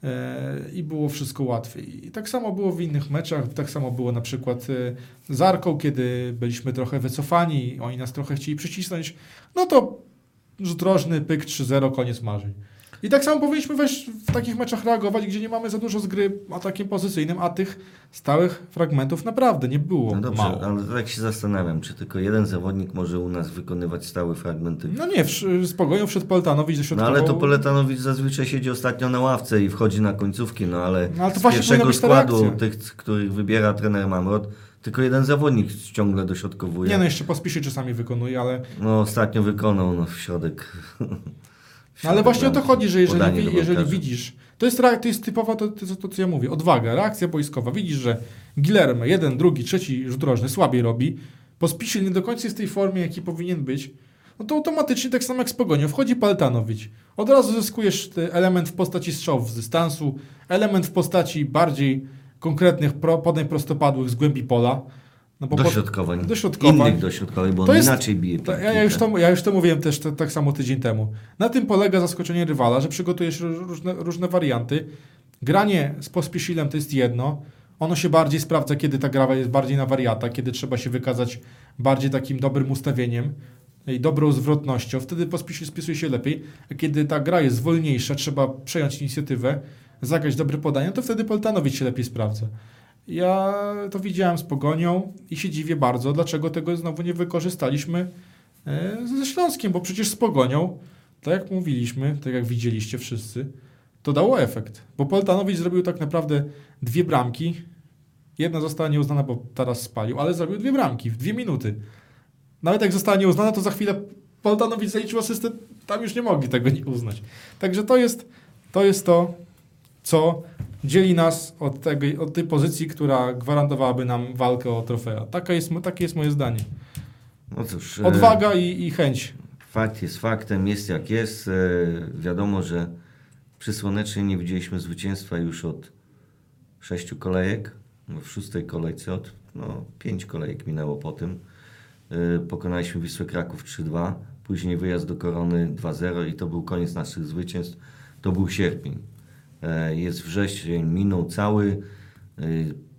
E, i było wszystko łatwiej. I tak samo było w innych meczach, tak samo było na przykład e, z Arką, kiedy byliśmy trochę wycofani, oni nas trochę chcieli przycisnąć, no to rzut rożny, pyk 3-0, koniec marzeń. I tak samo powinniśmy wejść w takich meczach reagować, gdzie nie mamy za dużo z gry atakiem pozycyjnym, a tych stałych fragmentów naprawdę nie było No dobrze, mało. ale tak się zastanawiam, czy tylko jeden zawodnik może u nas wykonywać stałe fragmenty? No nie, w, z Pogonią wszedł Poletanowicz do No ale to Poletanowicz zazwyczaj siedzi ostatnio na ławce i wchodzi na końcówki, no ale, no, ale to z pierwszego składu tych, których wybiera trener Mamrot, tylko jeden zawodnik ciągle dośrodkowuje. Nie no, jeszcze pospiszy czasami wykonuje, ale... No ostatnio wykonał no, w środek. No ale właśnie o to chodzi, że jeżeli, jeżeli widzisz, to jest, to jest typowo to, to, to, co ja mówię, odwaga, reakcja boiskowa. Widzisz, że Guillermo, jeden, drugi, trzeci rzut rożny słabiej robi, Pospisil nie do końca jest w tej formie, jaki powinien być, no to automatycznie tak samo jak z Pogonią, wchodzi Paltanowicz. Od razu zyskujesz element w postaci strzałów z dystansu, element w postaci bardziej konkretnych, pro, podań prostopadłych z głębi pola, no bo dośrodkowań. dośrodkowań. Innych dośrodkowań, bo to on jest, inaczej bije. To, ja, ja, już to, ja już to mówiłem też to, tak samo tydzień temu. Na tym polega zaskoczenie rywala, że przygotujesz różne, różne warianty. Granie z pospisilem to jest jedno. Ono się bardziej sprawdza, kiedy ta gra jest bardziej na wariata, kiedy trzeba się wykazać bardziej takim dobrym ustawieniem i dobrą zwrotnością. Wtedy pospisil spisuje się lepiej. A kiedy ta gra jest wolniejsza, trzeba przejąć inicjatywę, zagrać dobre podanie, to wtedy Poltanowicz się lepiej sprawdza. Ja to widziałem z Pogonią i się dziwię bardzo, dlaczego tego znowu nie wykorzystaliśmy e, ze Śląskiem, bo przecież z Pogonią, tak jak mówiliśmy, tak jak widzieliście wszyscy, to dało efekt. Bo Poltanowicz zrobił tak naprawdę dwie bramki. Jedna została nieuznana, bo teraz spalił, ale zrobił dwie bramki w dwie minuty. Nawet jak została nieuznana, to za chwilę Poltanowicz zaliczył asystę, tam już nie mogli tego nie uznać. Także to jest to, jest to co dzieli nas od, tego, od tej pozycji, która gwarantowałaby nam walkę o trofea. Taka jest, takie jest moje zdanie. No cóż, e, Odwaga i, i chęć. Fakt jest faktem, jest jak jest. E, Wiadomo, że przy Słonecznej nie widzieliśmy zwycięstwa już od sześciu kolejek. No, W szóstej kolejce od no, pięć kolejek minęło po tym. E, Pokonaliśmy Wisłę Kraków 3-2, później wyjazd do Korony 2-0 i to był koniec naszych zwycięstw. To był sierpień. E, Jest wrzesień, minął cały. e,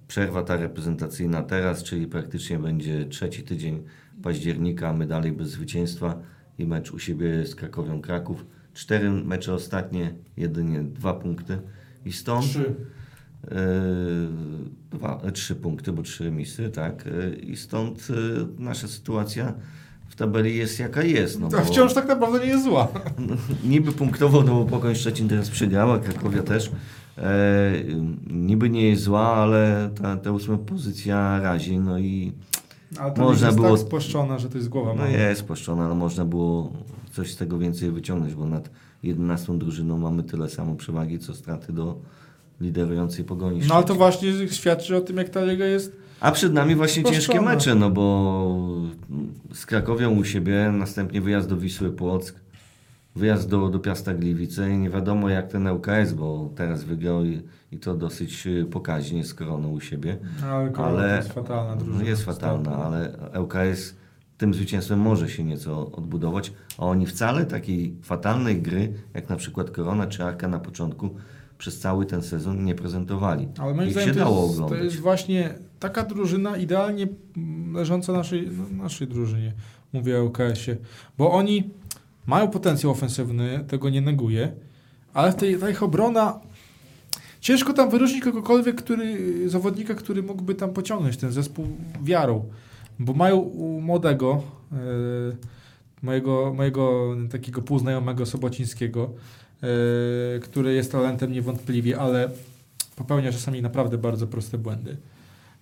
Przerwa ta reprezentacyjna teraz, czyli praktycznie będzie trzeci tydzień października, my dalej bez zwycięstwa i mecz u siebie z Krakowią Kraków. Cztery mecze ostatnie, jedynie dwa punkty i stąd Trzy. e, dwa, trzy punkty, bo trzy remisy, tak. E, I stąd e, nasza sytuacja w tabeli jest jaka jest. No, A bo- wciąż tak naprawdę nie jest zła. niby punktowo, no bo Pogoń Szczecin teraz przegrała, Krakowia też. E, niby nie jest zła, ale ta, ta ósma pozycja razi, no i Ale to Można jest było- tak spłaszczona, że to jest głowa no jest płaszczona, ale można było coś z tego więcej wyciągnąć, bo nad 11 drużyną mamy tyle samo przewagi, co straty do liderującej Pogoni No ale to właśnie świadczy o tym, jak ta liga jest. A przed nami właśnie ciężkie Spłaszczona. mecze, no bo z Krakowią u siebie, następnie wyjazd do Wisły Płock, wyjazd do, do Piasta Gliwice i nie wiadomo jak ten LKS, bo teraz wygrał i, i to dosyć y, pokaźnie z Koroną u siebie. Ale, Korona Ale to jest fatalna drużyna. No jest fatalna, ale LKS tym zwycięstwem może się nieco odbudować, a oni wcale takiej fatalnej gry, jak na przykład Korona czy Arka na początku, przez cały ten sezon nie prezentowali. Ale moim zdaniem się to dało jest, to oglądać. jest właśnie taka drużyna idealnie leżąca naszej, naszej drużynie, mówię o UKS-ie, bo oni mają potencjał ofensywny, tego nie neguję, ale w tej, ta ich obrona ciężko tam wyróżnić kogokolwiek, który, zawodnika, który mógłby tam pociągnąć ten zespół wiarą, bo mają u młodego, e, mojego, mojego takiego półznajomego Sobocińskiego, e, który jest talentem niewątpliwie, ale popełnia czasami naprawdę bardzo proste błędy.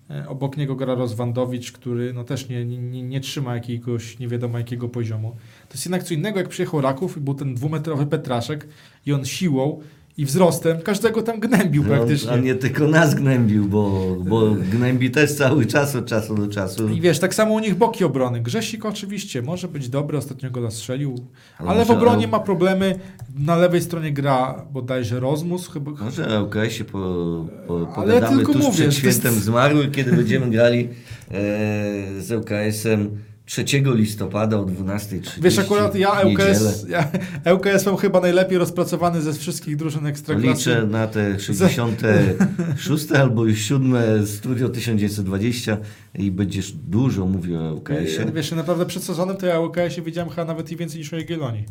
E, Obok niego gra Rozwandowicz, który no też nie, nie, nie trzyma jakiegoś nie wiadomo jakiego poziomu. To jest jednak co innego, jak przyjechał Raków i był ten dwumetrowy Petraszek i on siłą i wzrostem każdego tam gnębił praktycznie. No, a nie tylko nas gnębił, bo, bo gnębi też cały czas od czasu do czasu. I wiesz, tak samo u nich boki obrony. Grzesik oczywiście może być dobry, ostatnio go zastrzelił, Ale ale w obronie ma problemy. Na lewej stronie gra bodajże Rozmus, chyba, Może o LKS-ie po, po, pogadamy tuż mówię, przed to jest- świętem zmarłych, kiedy będziemy grali e, z LKS-em 3 listopada o 12.30 Wiesz, akurat ja. ŁKS, ja ŁKS mam chyba najlepiej rozpracowany ze wszystkich drużyn ekstraklasy. Liczę na te 66 albo już 7 Studio 1920 i będziesz dużo mówił o LKS-ie. Wiesz, naprawdę przed sezonem to ja o ŁKS-ie wiedziałem chyba nawet i więcej niż o Jagiellonii.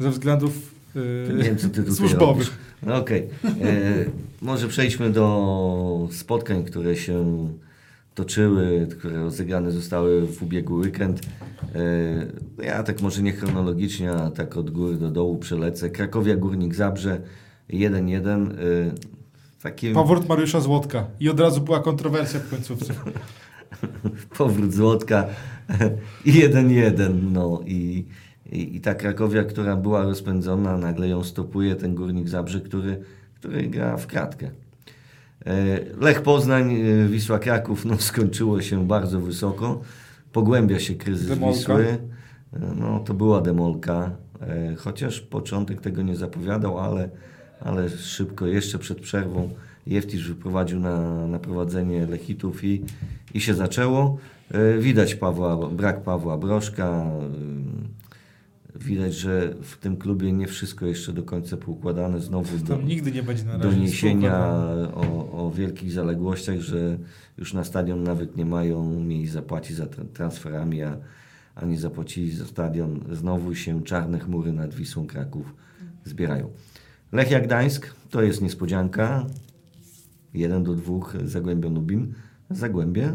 Ze względów yy, Nie wiem, co ty tutaj służbowych. No okej. E, Może przejdźmy do spotkań, które się toczyły, które rozegrane zostały w ubiegły weekend. E, Ja tak może nie chronologicznie, a tak od góry do dołu przelecę. Krakowia Górnik Zabrze 1-1. E, Takie Powrót Mariusza Złotka. I od razu była kontrowersja w końcówce. powrót Złotka 1-1. No i, i, i ta Krakowia, która była rozpędzona, nagle ją stopuje ten Górnik Zabrze, który, który gra w kratkę. E, Lech Poznań, e, Wisła Kraków, no skończyło się bardzo wysoko. Pogłębia się kryzys Demolka. Wisły. E, No to była demolka, chociaż początek tego nie zapowiadał, ale, ale szybko, jeszcze przed przerwą Jeftisz wyprowadził na, na prowadzenie Lechitów i, i się zaczęło. Widać Pawła, brak Pawła Broszka. Widać, że w tym klubie nie wszystko jeszcze do końca poukładane. Znowu do, nigdy nie będzie na razie doniesienia o, o wielkich zaległościach, że już na stadion nawet nie mają miejsc zapłacić za tra- transferami, a, a nie zapłacili za stadion. Znowu się czarne chmury nad Wisłą Kraków zbierają. Lechia Gdańsk to jest niespodzianka. 1 do 2 Zagłębia Lubin. Zagłębie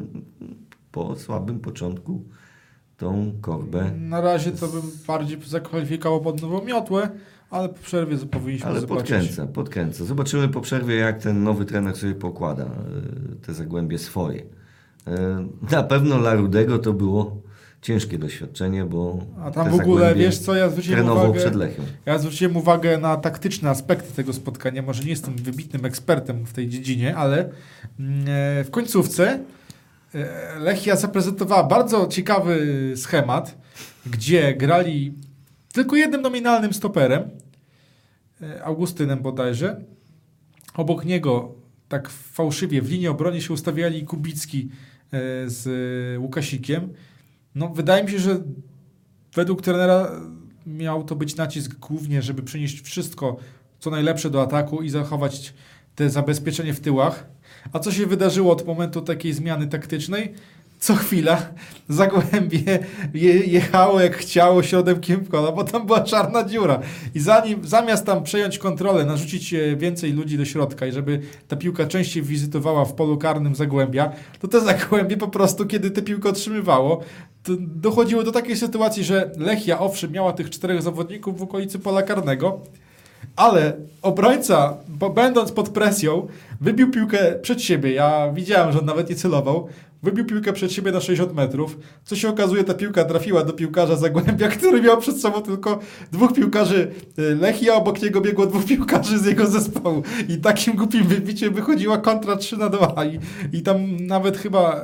po słabym początku tą korbę Na razie to bym bardziej zakwalifikował pod nową miotłę, ale po przerwie powinniśmy Ale zobaczyć. podkręca, podkręca. Zobaczymy po przerwie, jak ten nowy trener sobie pokłada e, te zagłębie swoje. E, Na pewno dla Rudego to było ciężkie doświadczenie, bo A tam w ogóle, wiesz co, ja zwróciłem uwagę... przed Lechią. Ja zwróciłem uwagę na taktyczne aspekty tego spotkania. Może nie jestem wybitnym ekspertem w tej dziedzinie, ale mm, e, w końcówce Lechia zaprezentowała bardzo ciekawy schemat, gdzie grali tylko jednym nominalnym stoperem, e, Augustynem bodajże. Obok niego tak fałszywie w linii obrony się ustawiali Kubicki e, z e, Łukasikiem. No, wydaje mi się, że według trenera miał to być nacisk głównie, żeby przynieść wszystko, co najlepsze do ataku i zachować te zabezpieczenie w tyłach. A co się wydarzyło od momentu takiej zmiany taktycznej? Co chwila Zagłębie je, jechało jak chciało środkiem kola, bo tam była czarna dziura. I zanim, zamiast tam przejąć kontrolę, narzucić e, więcej ludzi do środka i żeby ta piłka częściej wizytowała w polu karnym Zagłębia, to te Zagłębie po prostu, kiedy tę piłkę otrzymywało, dochodziło do takiej sytuacji, że Lechia owszem miała tych czterech zawodników w okolicy pola karnego, ale obrońca, bo będąc pod presją, wybił piłkę przed siebie. Ja widziałem, że on nawet nie celował. Wybił piłkę przed siebie na 60 metrów. Co się okazuje, ta piłka trafiła do piłkarza Zagłębia, który miał przed sobą tylko dwóch piłkarzy y, Lechii, a obok niego biegło dwóch piłkarzy z jego zespołu. I takim głupim wybiciem wychodziła kontra 3 na 2. I, i tam nawet chyba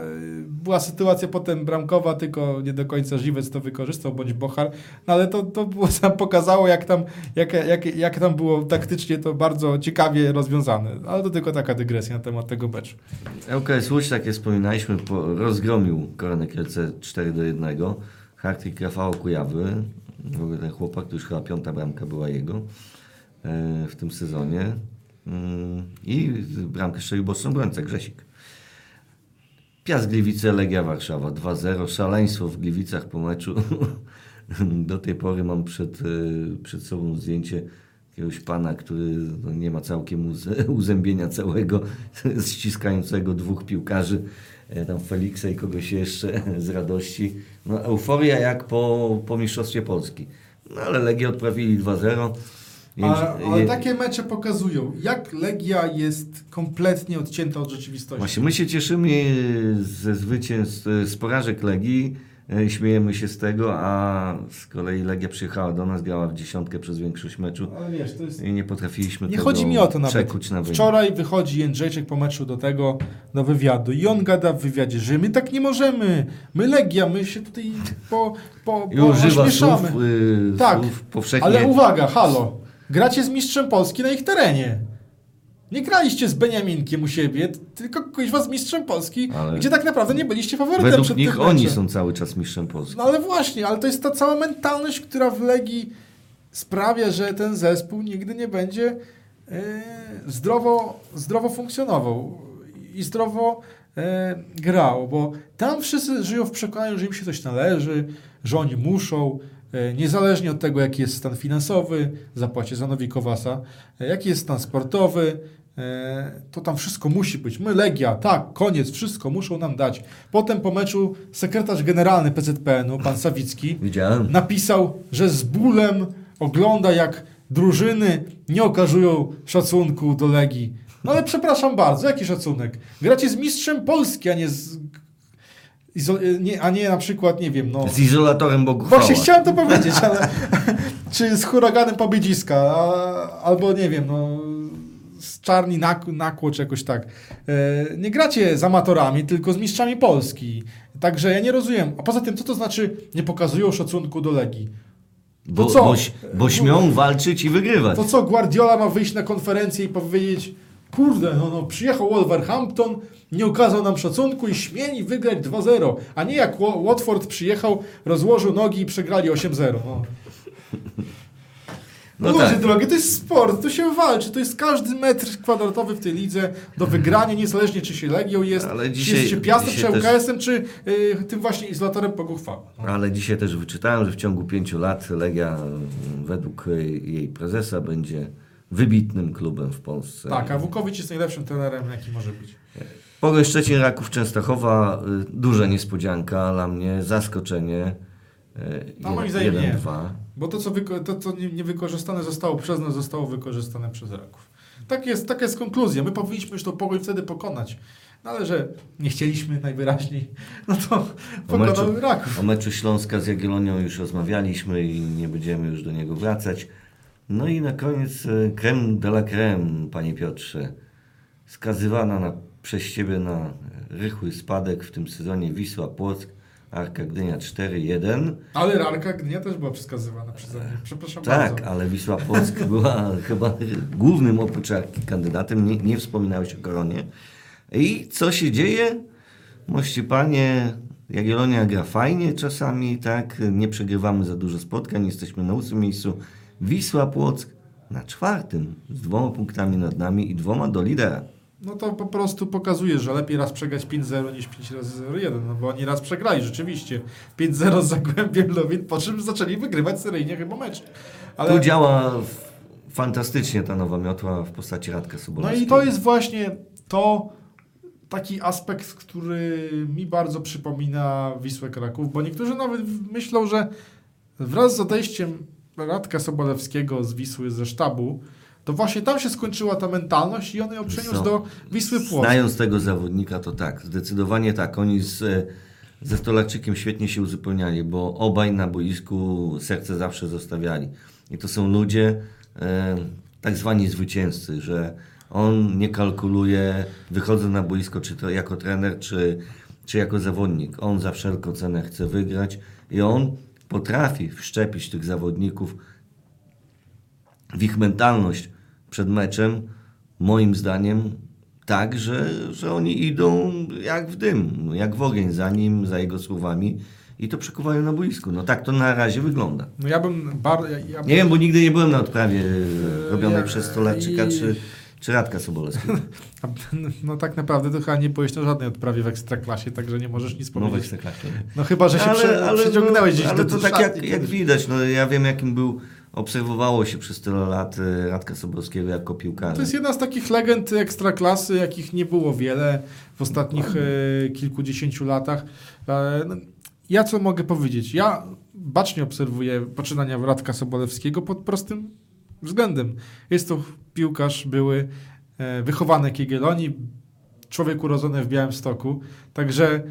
była sytuacja potem bramkowa, tylko nie do końca Żywiec to wykorzystał, bądź Bochar. No ale to, to było, pokazało, jak tam, jak, jak, jak tam było taktycznie to bardzo ciekawie rozwiązane. Ale to tylko taka dygresja na temat tego meczu. ŁKS Łódź, tak jak wspominaliśmy, po, rozgromił Koronę Kielce 4 do 1. Hartwig Rafał Kujawy. W ogóle ten chłopak, to już chyba piąta bramka była jego e, w tym sezonie. Mm, I bramkę strzelił boczny obrońca Grzesik. Piast Gliwice, Legia Warszawa 2-0. Szaleństwo w Gliwicach po meczu. Do tej pory mam przed, e, przed sobą zdjęcie jakiegoś pana, który no, nie ma całkiem uzębienia całego, ściskającego dwóch piłkarzy, e, tam Feliksa i kogoś jeszcze z radości. No, euforia jak po, po Mistrzostwie Polski. No ale Legię odprawili 2-0. Wiem, Ale, takie mecze pokazują, jak Legia jest kompletnie odcięta od rzeczywistości. Właśnie my się cieszymy ze zwycięstw, z porażek Legii, e, śmiejemy się z tego, a z kolei Legia przyjechała do nas, grała w dziesiątkę przez większość meczu Ale wiesz, to jest... i nie potrafiliśmy Nie chodzi mi o to nawet. na. Wczoraj wychodzi Jędrzejczyk po meczu do tego, do wywiadu i on gada w wywiadzie, że my tak nie możemy. My Legia, my się tutaj po, po, I po używa ośmieszamy. słów, yy, Tak, słów powszechnie. Ale uwaga, halo. Gracie z mistrzem Polski na ich terenie. Nie graliście z Beniaminkiem u siebie, tylko kuźwa z mistrzem Polski, Ale- gdzie tak naprawdę nie byliście faworytem Według przed nich oni są cały czas mistrzem Polski. No ale właśnie, ale to jest ta cała mentalność, która w Legii sprawia, że ten zespół nigdy nie będzie e, zdrowo, zdrowo funkcjonował i zdrowo e, grał, bo tam wszyscy żyją w przekonaniu, że im się coś należy, że oni muszą, niezależnie od tego, jaki jest stan finansowy, zapłacie za Nowi Kowasa, e, jaki jest stan sportowy, e, to tam wszystko musi być. My Legia, tak, koniec, wszystko muszą nam dać. Potem po meczu sekretarz generalny PZPN-u, pan Sawicki, Widziałem. napisał, że z bólem ogląda, jak drużyny nie okazują szacunku do Legii. No ale przepraszam bardzo, jaki szacunek? Gracie z mistrzem Polski, a nie z... izo- Nie, a nie na przykład, nie wiem, no... Z izolatorem Bogu Właśnie chciałem to powiedzieć, ale czy z huraganem Pobiedziska, a, albo nie wiem, no z Czarni Nak Nakło, czy jakoś tak. E, nie gracie z amatorami, tylko z mistrzami Polski. Także ja nie rozumiem. A poza tym, co to znaczy nie pokazują szacunku do Legii? Bo, co? bo, bo śmią walczyć i wygrywać. To co, Guardiola ma wyjść na konferencję i powiedzieć kurde, no, no przyjechał Wolverhampton, nie okazał nam szacunku i śmieli wygrać 2-0, a nie jak Wa- Watford przyjechał, rozłożył nogi i przegrali 8-0. No. No Ludzie tak. drogi, to jest sport, tu się walczy, to jest każdy metr kwadratowy w tej lidze do wygrania, niezależnie czy się Legią jest, Ale czy dzisiaj- jest się Piastem, czy dzisiaj też- czy y, tym właśnie izolatorem Poguchwała. No. Ale dzisiaj też wyczytałem, że w ciągu pięciu lat Legia według jej prezesa będzie wybitnym klubem w Polsce. Tak, a Wukowicz jest najlepszym trenerem, jaki może być. Pogoń Szczecin Raków Częstochowa, y, duża niespodzianka dla mnie, zaskoczenie. y, No, moim zdaniem nie. 1-2. Bo to, co, to, co nie- niewykorzystane zostało przez nas, zostało wykorzystane przez Raków. Tak jest, taka jest konkluzja. My powinniśmy już tą pogoń wtedy pokonać. No ale że nie chcieliśmy najwyraźniej, no to pokonał Raków. o meczu Śląska z Jagiellonią już rozmawialiśmy i nie będziemy już do niego wracać. No i na koniec e, creme de la creme, panie Piotrze. Skazywana na, przez ciebie na rychły spadek w tym sezonie Wisła Płock, Arka Gdynia 4-1. Ale Rarka Gdynia też była przekazywana przeze mnie. Przepraszam Tak, bardzo. ale Wisła Płock była chyba głównym oprócz Arki kandydatem. Nie, nie wspominałeś o koronie. I co się dzieje? Mości panie, Jagiellonia gra fajnie czasami, tak? Nie przegrywamy za dużo spotkań, jesteśmy na ósmym miejscu. Wisła Płock na czwartym, z dwoma punktami nad nami i dwoma do lidera. No to po prostu pokazuje, że lepiej raz przegrać 5-0 niż 5 razy 0-1, no bo oni raz przegrali rzeczywiście. 5-0 z Zagłębiem Lubin, po czym zaczęli wygrywać seryjnie chyba mecz. Tu działa fantastycznie ta nowa miotła w postaci Radka No Sobolewskiego. i to jest właśnie to taki aspekt, który mi bardzo przypomina Wisłę Kraków, bo niektórzy nawet myślą, że wraz z odejściem Radka Sobolewskiego z Wisły ze sztabu, to właśnie tam się skończyła ta mentalność i on ją przeniósł Co? do Wisły Płock. Znając tego zawodnika, to tak, zdecydowanie tak. Oni z, e, ze Stolarczykiem świetnie się uzupełniali, bo obaj na boisku serce zawsze zostawiali. I to są ludzie, e, tak zwani zwycięzcy, że on nie kalkuluje, wychodzę na boisko, czy to jako trener, czy, czy jako zawodnik. On za wszelką cenę chce wygrać i on potrafi wszczepić tych zawodników w ich mentalność przed meczem, moim zdaniem, tak, że, że oni idą jak w dym, jak w ogień za nim, za jego słowami i to przekuwają na boisku. No tak to na razie wygląda. No ja bym bardzo... Ja, ja Nie wiem, bo nigdy nie byłem na odprawie e, robionej ja- przez Stolarczyka i- czy, czy Radka Sobolewskiego. A, No tak naprawdę to chyba nie byłeś na żadnej odprawie w Ekstraklasie, także nie możesz nic No w powiedzieć. Ekstraklasie. No chyba, że się prze, przeciągnęłeś gdzieś ale do to tak jak, jak widać, no ja wiem jakim był, obserwowało się przez tyle lat e, Radka Sobolewskiego jako piłkarza. To jest jedna z takich legend ekstraklasy, jakich nie było wiele w ostatnich e, kilkudziesięciu latach. E, no, ja co mogę powiedzieć? Ja bacznie obserwuję poczynania Radka Sobolewskiego pod prostym względem. Jest to piłkarz były, e, wychowany w Jagiellonii, człowiek urodzony w Białymstoku, także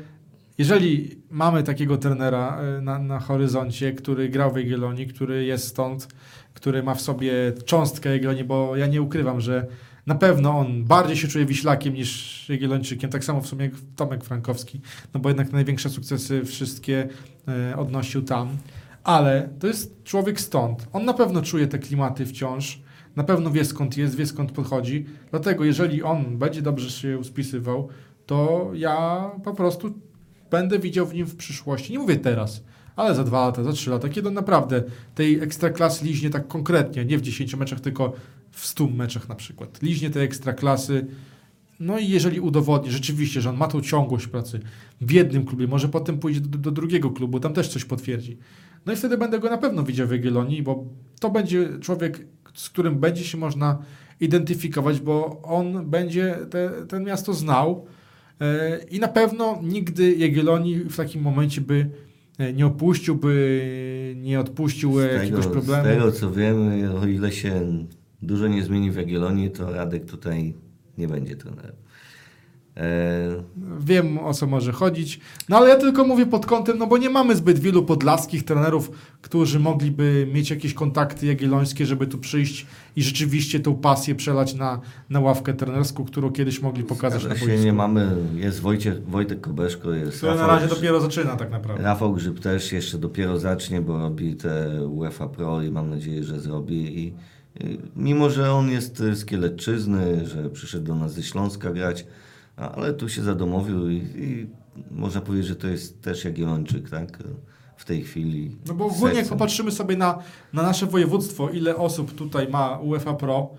jeżeli mamy takiego trenera e, na, na horyzoncie, który grał w Jagiellonii, który jest stąd, który ma w sobie cząstkę Jagiellonii, bo ja nie ukrywam, że na pewno on bardziej się czuje Wiślakiem niż Jagiellończykiem, tak samo w sumie jak Tomek Frankowski, no bo jednak największe sukcesy wszystkie e, odnosił tam, ale to jest człowiek stąd. On na pewno czuje te klimaty wciąż, na pewno wie skąd jest, wie skąd podchodzi, dlatego jeżeli on będzie dobrze się spisywał, to ja po prostu będę widział w nim w przyszłości. Nie mówię teraz, ale za dwa lata, za trzy lata, kiedy on naprawdę tej ekstraklasy liźnie tak konkretnie, nie w 10 meczach, tylko w 100 meczach na przykład. Liźnie tej ekstraklasy. No i jeżeli udowodni rzeczywiście, że on ma tą ciągłość pracy w jednym klubie, może potem pójdzie do, do drugiego klubu, tam też coś potwierdzi. No i wtedy będę go na pewno widział w Jagiellonii, bo to będzie człowiek, z którym będzie się można identyfikować, bo on będzie te, ten miasto znał e, i na pewno nigdy Jagiellonii w takim momencie by e, nie opuścił, by nie odpuścił e, Z jakiegoś tego, problemu. z tego co wiemy, o ile się dużo nie zmieni w Jagiellonii, to Radek tutaj nie będzie trenerem. E, Wiem o co może chodzić. No ale ja tylko mówię pod kątem, no bo nie mamy zbyt wielu podlaskich trenerów, którzy mogliby mieć jakieś kontakty jagiellońskie, żeby tu przyjść i rzeczywiście tą pasję przelać na, na ławkę trenerską, którą kiedyś mogli pokazać na zgadza się, boisku. nie mamy, jest Wojciech, Wojtek Kobeszko, jest Które na razie dopiero zaczyna tak naprawdę. Rafał Grzyb też jeszcze dopiero zacznie, bo robi te UEFA Pro i mam nadzieję, że zrobi. I, i mimo, że on jest z Kielecczyzny, że przyszedł do nas ze Śląska grać, ale tu się zadomowił i, i można powiedzieć, że to jest też Jagiellończyk, tak? W tej chwili. No bo ogólnie jak popatrzymy sobie na, na nasze województwo, ile osób tutaj ma UEFA Pro,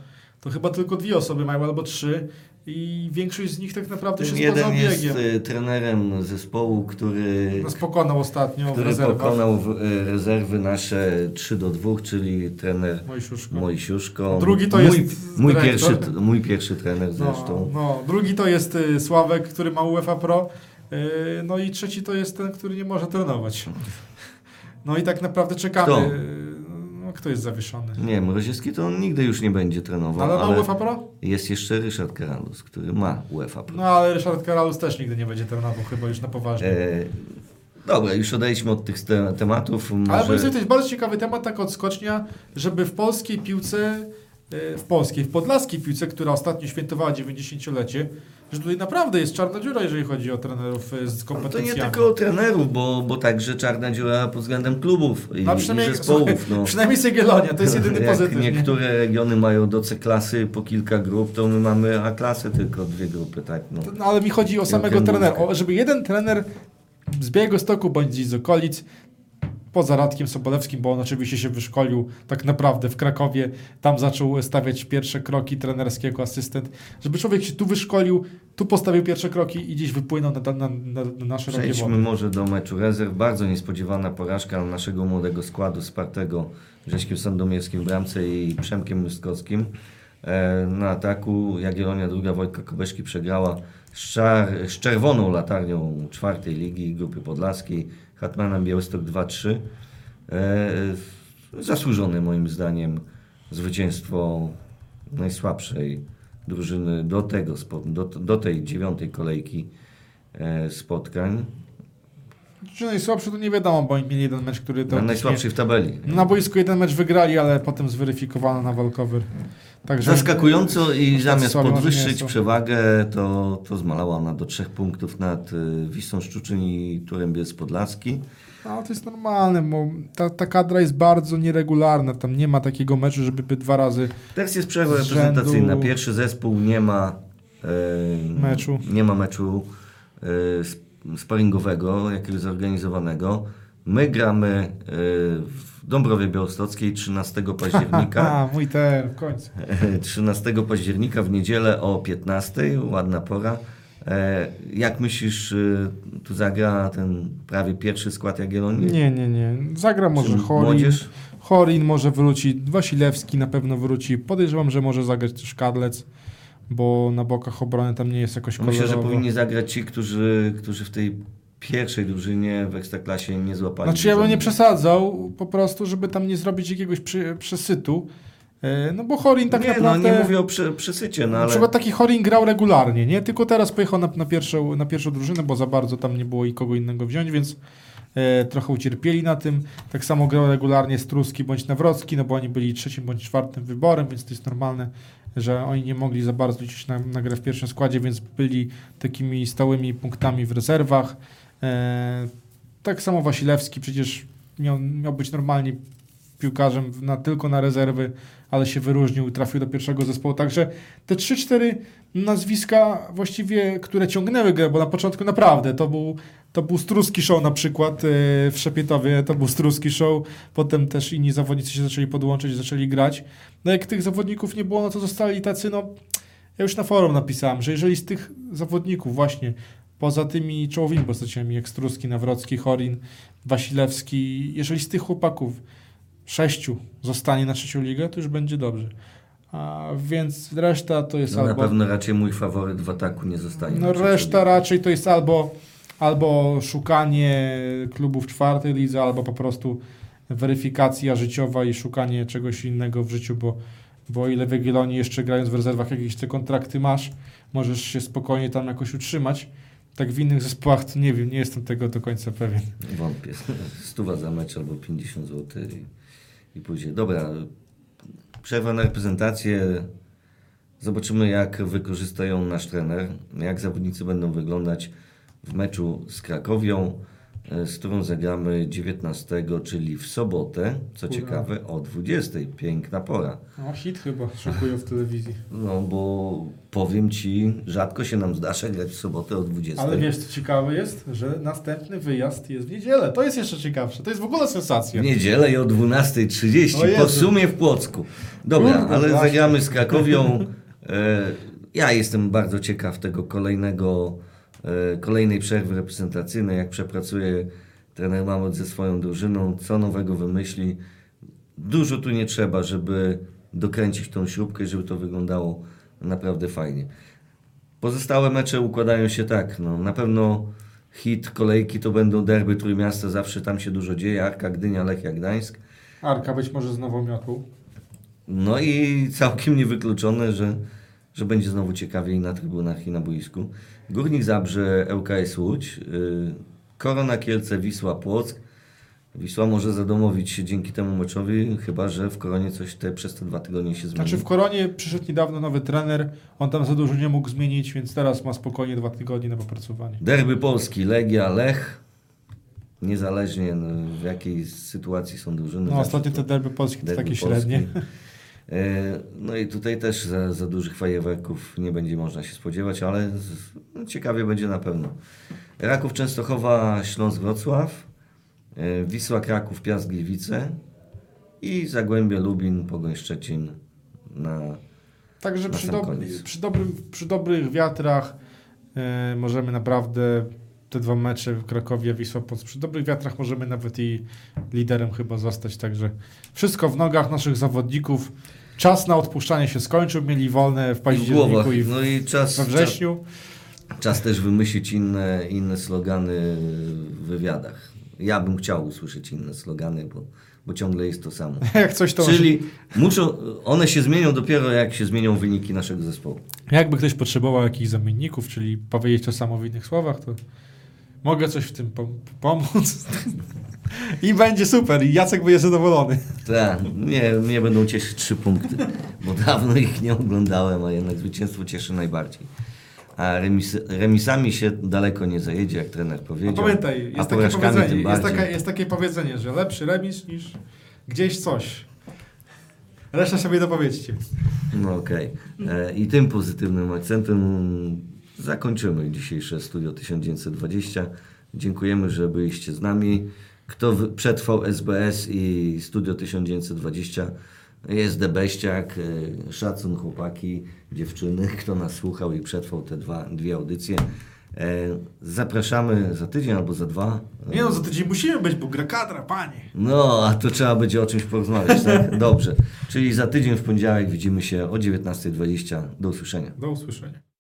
to chyba tylko dwie osoby mają albo trzy i większość z nich tak naprawdę Ten się jeden jest y, trenerem zespołu, który, Nas pokonał ostatnio w który rezerwach. pokonał w, y, rezerwy nasze 3 do 2, czyli trener Mojsiuszko. Mojsiuszko. Drugi to mój, jest mój dyrektor. pierwszy, mój pierwszy trener No, zresztą. no, drugi to jest y, Sławek, który ma UEFA Pro. y, No i trzeci to jest ten, który nie może trenować. No i tak naprawdę czekamy. Kto? Kto jest zawieszony? Nie, Mroziewski to on nigdy już nie będzie trenował, Ale ma ale UEFA Pro? jest jeszcze Ryszard Karalus, który ma UEFA Pro. No ale Ryszard Karalus też nigdy nie będzie trenował, chyba już na poważnie. E, dobra, już odejdźmy od tych te tematów. Ale Może... powiedz, to jest bardzo ciekawy temat, taka odskocznia, żeby w polskiej piłce, w polskiej, w podlaskiej piłce, która ostatnio świętowała 90-lecie, że tutaj naprawdę jest czarna dziura, jeżeli chodzi o trenerów e, z No to kompetencjami. nie tylko o trenerów, bo, bo także czarna dziura pod względem klubów i, No, i przynajmniej, zespołów. słuchaj, No. przynajmniej z Jagiellonia, to jest jedyny Jak pozytyw. nie? niektóre regiony mają do C-klasy po kilka grup, to my mamy A-klasy tylko dwie grupy, tak? No. No, ale mi chodzi o samego trenera, o, żeby jeden trener z Białegostoku bądź z okolic, poza Radkiem Sobolewskim, bo on oczywiście się wyszkolił tak naprawdę w Krakowie, tam zaczął stawiać pierwsze kroki trenerskie jako asystent, żeby człowiek się tu wyszkolił, tu postawił pierwsze kroki i gdzieś wypłynął na, na, na, na nasze Przejdźmy wody. może do meczu rezerw. Bardzo niespodziewana porażka naszego młodego składu spartego Grześkiem Sandomierskim w bramce i Przemkiem Mystkowskim. E, Na ataku Jagiellonia druga Wojtka Kobeszki przegrała z, czar, z czerwoną latarnią czwartej ligi grupy podlaskiej Hetmanem Białystok 2-3. E, Zasłużone moim zdaniem zwycięstwo najsłabszej drużyny do, tego, do, do tej dziewiątej kolejki e, spotkań. Czy najsłabszy to nie wiadomo, bo oni mieli jeden mecz, który to Na najsłabszej w tabeli. Na boisku jeden mecz wygrali, ale potem zweryfikowano na walkover. Także Zaskakująco i zamiast podwyższyć przewagę, to, to zmalała ona do trzech punktów nad y, Wisłą Szczuczyn i Turem Bielsk Podlaski. No, to jest normalne, bo ta, ta kadra jest bardzo nieregularna. Tam nie ma takiego meczu, żeby by dwa razy. Teraz jest przerwa reprezentacyjna. Pierwszy zespół nie ma e, Meczu. Nie ma meczu e, sparingowego, jakiegoś zorganizowanego. My gramy e, w Dąbrowie Białostockiej 13 października. A, mój ten, w końcu. 13 października w niedzielę o 15, ładna pora. E, Jak myślisz, tu zagra ten prawie pierwszy skład Jagiellonii? Nie, nie, nie. Zagra może Chorin. Młodzież? Chorin może wróci. Wasilewski na pewno wróci. Podejrzewam, że może zagrać też Kadlec, bo na bokach obrony tam nie jest jakoś Myślę, że kolorowo. powinni zagrać ci, którzy, którzy w tej pierwszej drużynie w Ekstraklasie nie złapali. Znaczy ja bym nie przesadzał po prostu, żeby tam nie zrobić jakiegoś przy, przesytu. E, No bo Chorin tak nie, naprawdę... no nie mówię o prze, przesycie, no Na ale... przykład taki Horin grał regularnie, nie? Tylko teraz pojechał na, na, pierwszą, na pierwszą drużynę, bo za bardzo tam nie było i kogo innego wziąć, więc trochę ucierpieli na tym. Tak samo grał regularnie Struski bądź Nawrocki, no bo oni byli trzecim bądź czwartym wyborem, więc to jest normalne, że oni nie mogli za bardzo liczyć na, na grę w pierwszym składzie, więc byli takimi stałymi punktami w rezerwach. E, tak samo Wasilewski przecież miał, miał być normalnie piłkarzem na, tylko na rezerwy, ale się wyróżnił, trafił do pierwszego zespołu. Także te 3-4 nazwiska właściwie, które ciągnęły grę, bo na początku naprawdę to był, to był Struski Show na przykład e, w Szepietowie, to był Struski Show, potem też inni zawodnicy się zaczęli podłączyć, zaczęli grać. No jak tych zawodników nie było, no to zostali tacy, no ja już na forum napisałem, że jeżeli z tych zawodników właśnie poza tymi czołowymi postaciami jak Struski, Nawrocki, Chorin, Wasilewski, jeżeli z tych chłopaków sześciu zostanie na trzecią ligę, to już będzie dobrze. A więc reszta to jest No, na albo... pewno raczej mój faworyt w ataku nie zostanie. No na reszta raczej to jest albo, albo szukanie klubów w czwartej lidze, albo po prostu weryfikacja życiowa i szukanie czegoś innego w życiu, bo, bo o ile w Jagiellonii jeszcze grając w rezerwach jakieś te kontrakty masz, możesz się spokojnie tam jakoś utrzymać, tak w innych zespołach to nie wiem, nie jestem tego do końca pewien. Wątpię. Stuwa za mecz albo 50 zł i, i później. Dobra, przerwa na reprezentację. Zobaczymy, jak wykorzysta ją nasz trener, jak zawodnicy będą wyglądać w meczu z Krakowią, z którą zagramy 19, czyli w sobotę. Co ciekawe, o 20. Piękna pora. No hit chyba szykują w telewizji. No bo powiem Ci, rzadko się nam zdarza grać w sobotę o 20. Ale wiesz, co ciekawe jest, że następny wyjazd jest w niedzielę. To jest jeszcze ciekawsze. To jest w ogóle sensacja. W niedzielę i o 12.30 O po sumie w Płocku. Dobra, Kurde, ale właśnie. zagramy z Krakowią. E, ja jestem bardzo ciekaw tego kolejnego, e, kolejnej przerwy reprezentacyjnej, jak przepracuje trener Mamot ze swoją drużyną, co nowego wymyśli. Dużo tu nie trzeba, żeby dokręcić tą śrubkę, żeby to wyglądało naprawdę fajnie. Pozostałe mecze układają się tak. No, na pewno hit kolejki to będą derby Trójmiasta, zawsze tam się dużo dzieje. Arka, Gdynia, Lechia, Gdańsk. Arka być może z nową miotłą. No i całkiem niewykluczone, że, że będzie znowu ciekawiej na trybunach i na boisku. Górnik Zabrze, ŁKS Łódź, yy, Korona Kielce, Wisła Płock. Wisła może zadomowić się dzięki temu meczowi, chyba że w Koronie coś te, przez te dwa tygodnie się zmieni. Znaczy w Koronie przyszedł niedawno nowy trener, on tam za dużo nie mógł zmienić, więc teraz ma spokojnie dwa tygodnie na popracowanie. Derby Polski, Legia, Lech. Niezależnie no, w jakiej sytuacji są drużyny. No ostatnio te derby polskie to derby takie średnie. E, No i tutaj też za, za dużych fajerwerków nie będzie można się spodziewać, ale no, ciekawie będzie na pewno. Raków Częstochowa, Śląsk Wrocław, e, Wisła Kraków, Piast Gliwice i Zagłębie Lubin, Pogoń Szczecin na Także Na przy, dob- przy, dobrym, przy dobrych wiatrach e, możemy naprawdę te dwa mecze w Krakowie, Wisła Płock, przy dobrych wiatrach możemy nawet i liderem chyba zostać. Także wszystko w nogach naszych zawodników. Czas na odpuszczanie się skończył, mieli wolne w październiku i w, No i czas, we czas, wrześniu. czas też wymyślić inne, inne slogany w wywiadach. Ja bym chciał usłyszeć inne slogany, bo, bo ciągle jest to samo. Jak coś to... Czyli muszą, one się zmienią dopiero jak się zmienią wyniki naszego zespołu. Jakby ktoś potrzebował jakichś zamienników, czyli powiedzieć to samo w innych słowach, to mogę coś w tym pom- pomóc. I będzie super. I Jacek będzie zadowolony. Tak, mnie, mnie będą cieszyć trzy punkty, bo dawno ich nie oglądałem, a jednak zwycięstwo cieszy najbardziej. A remis, remisami się daleko nie zajedzie, jak trener A powiedział. pamiętaj, a jest takie, porażkami powiedzenie, jest, taka, jest takie powiedzenie, że lepszy remis niż gdzieś coś. Reszta sobie dopowiedzcie. No okej. E, I tym pozytywnym akcentem zakończymy dzisiejsze Studio 1920. Dziękujemy, że byliście z nami. Kto przetrwał SBS i Studio 1920 jest debeściak. E, Szacun chłopaki, dziewczyny, kto nas słuchał i przetrwał te dwa, dwie audycje. E, Zapraszamy za tydzień albo za dwa. Nie no, za tydzień musimy być, bo gra kadra, panie. No, a to trzeba będzie o czymś porozmawiać, tak? Dobrze. Czyli za tydzień w poniedziałek widzimy się o 19.20. Do usłyszenia. Do usłyszenia.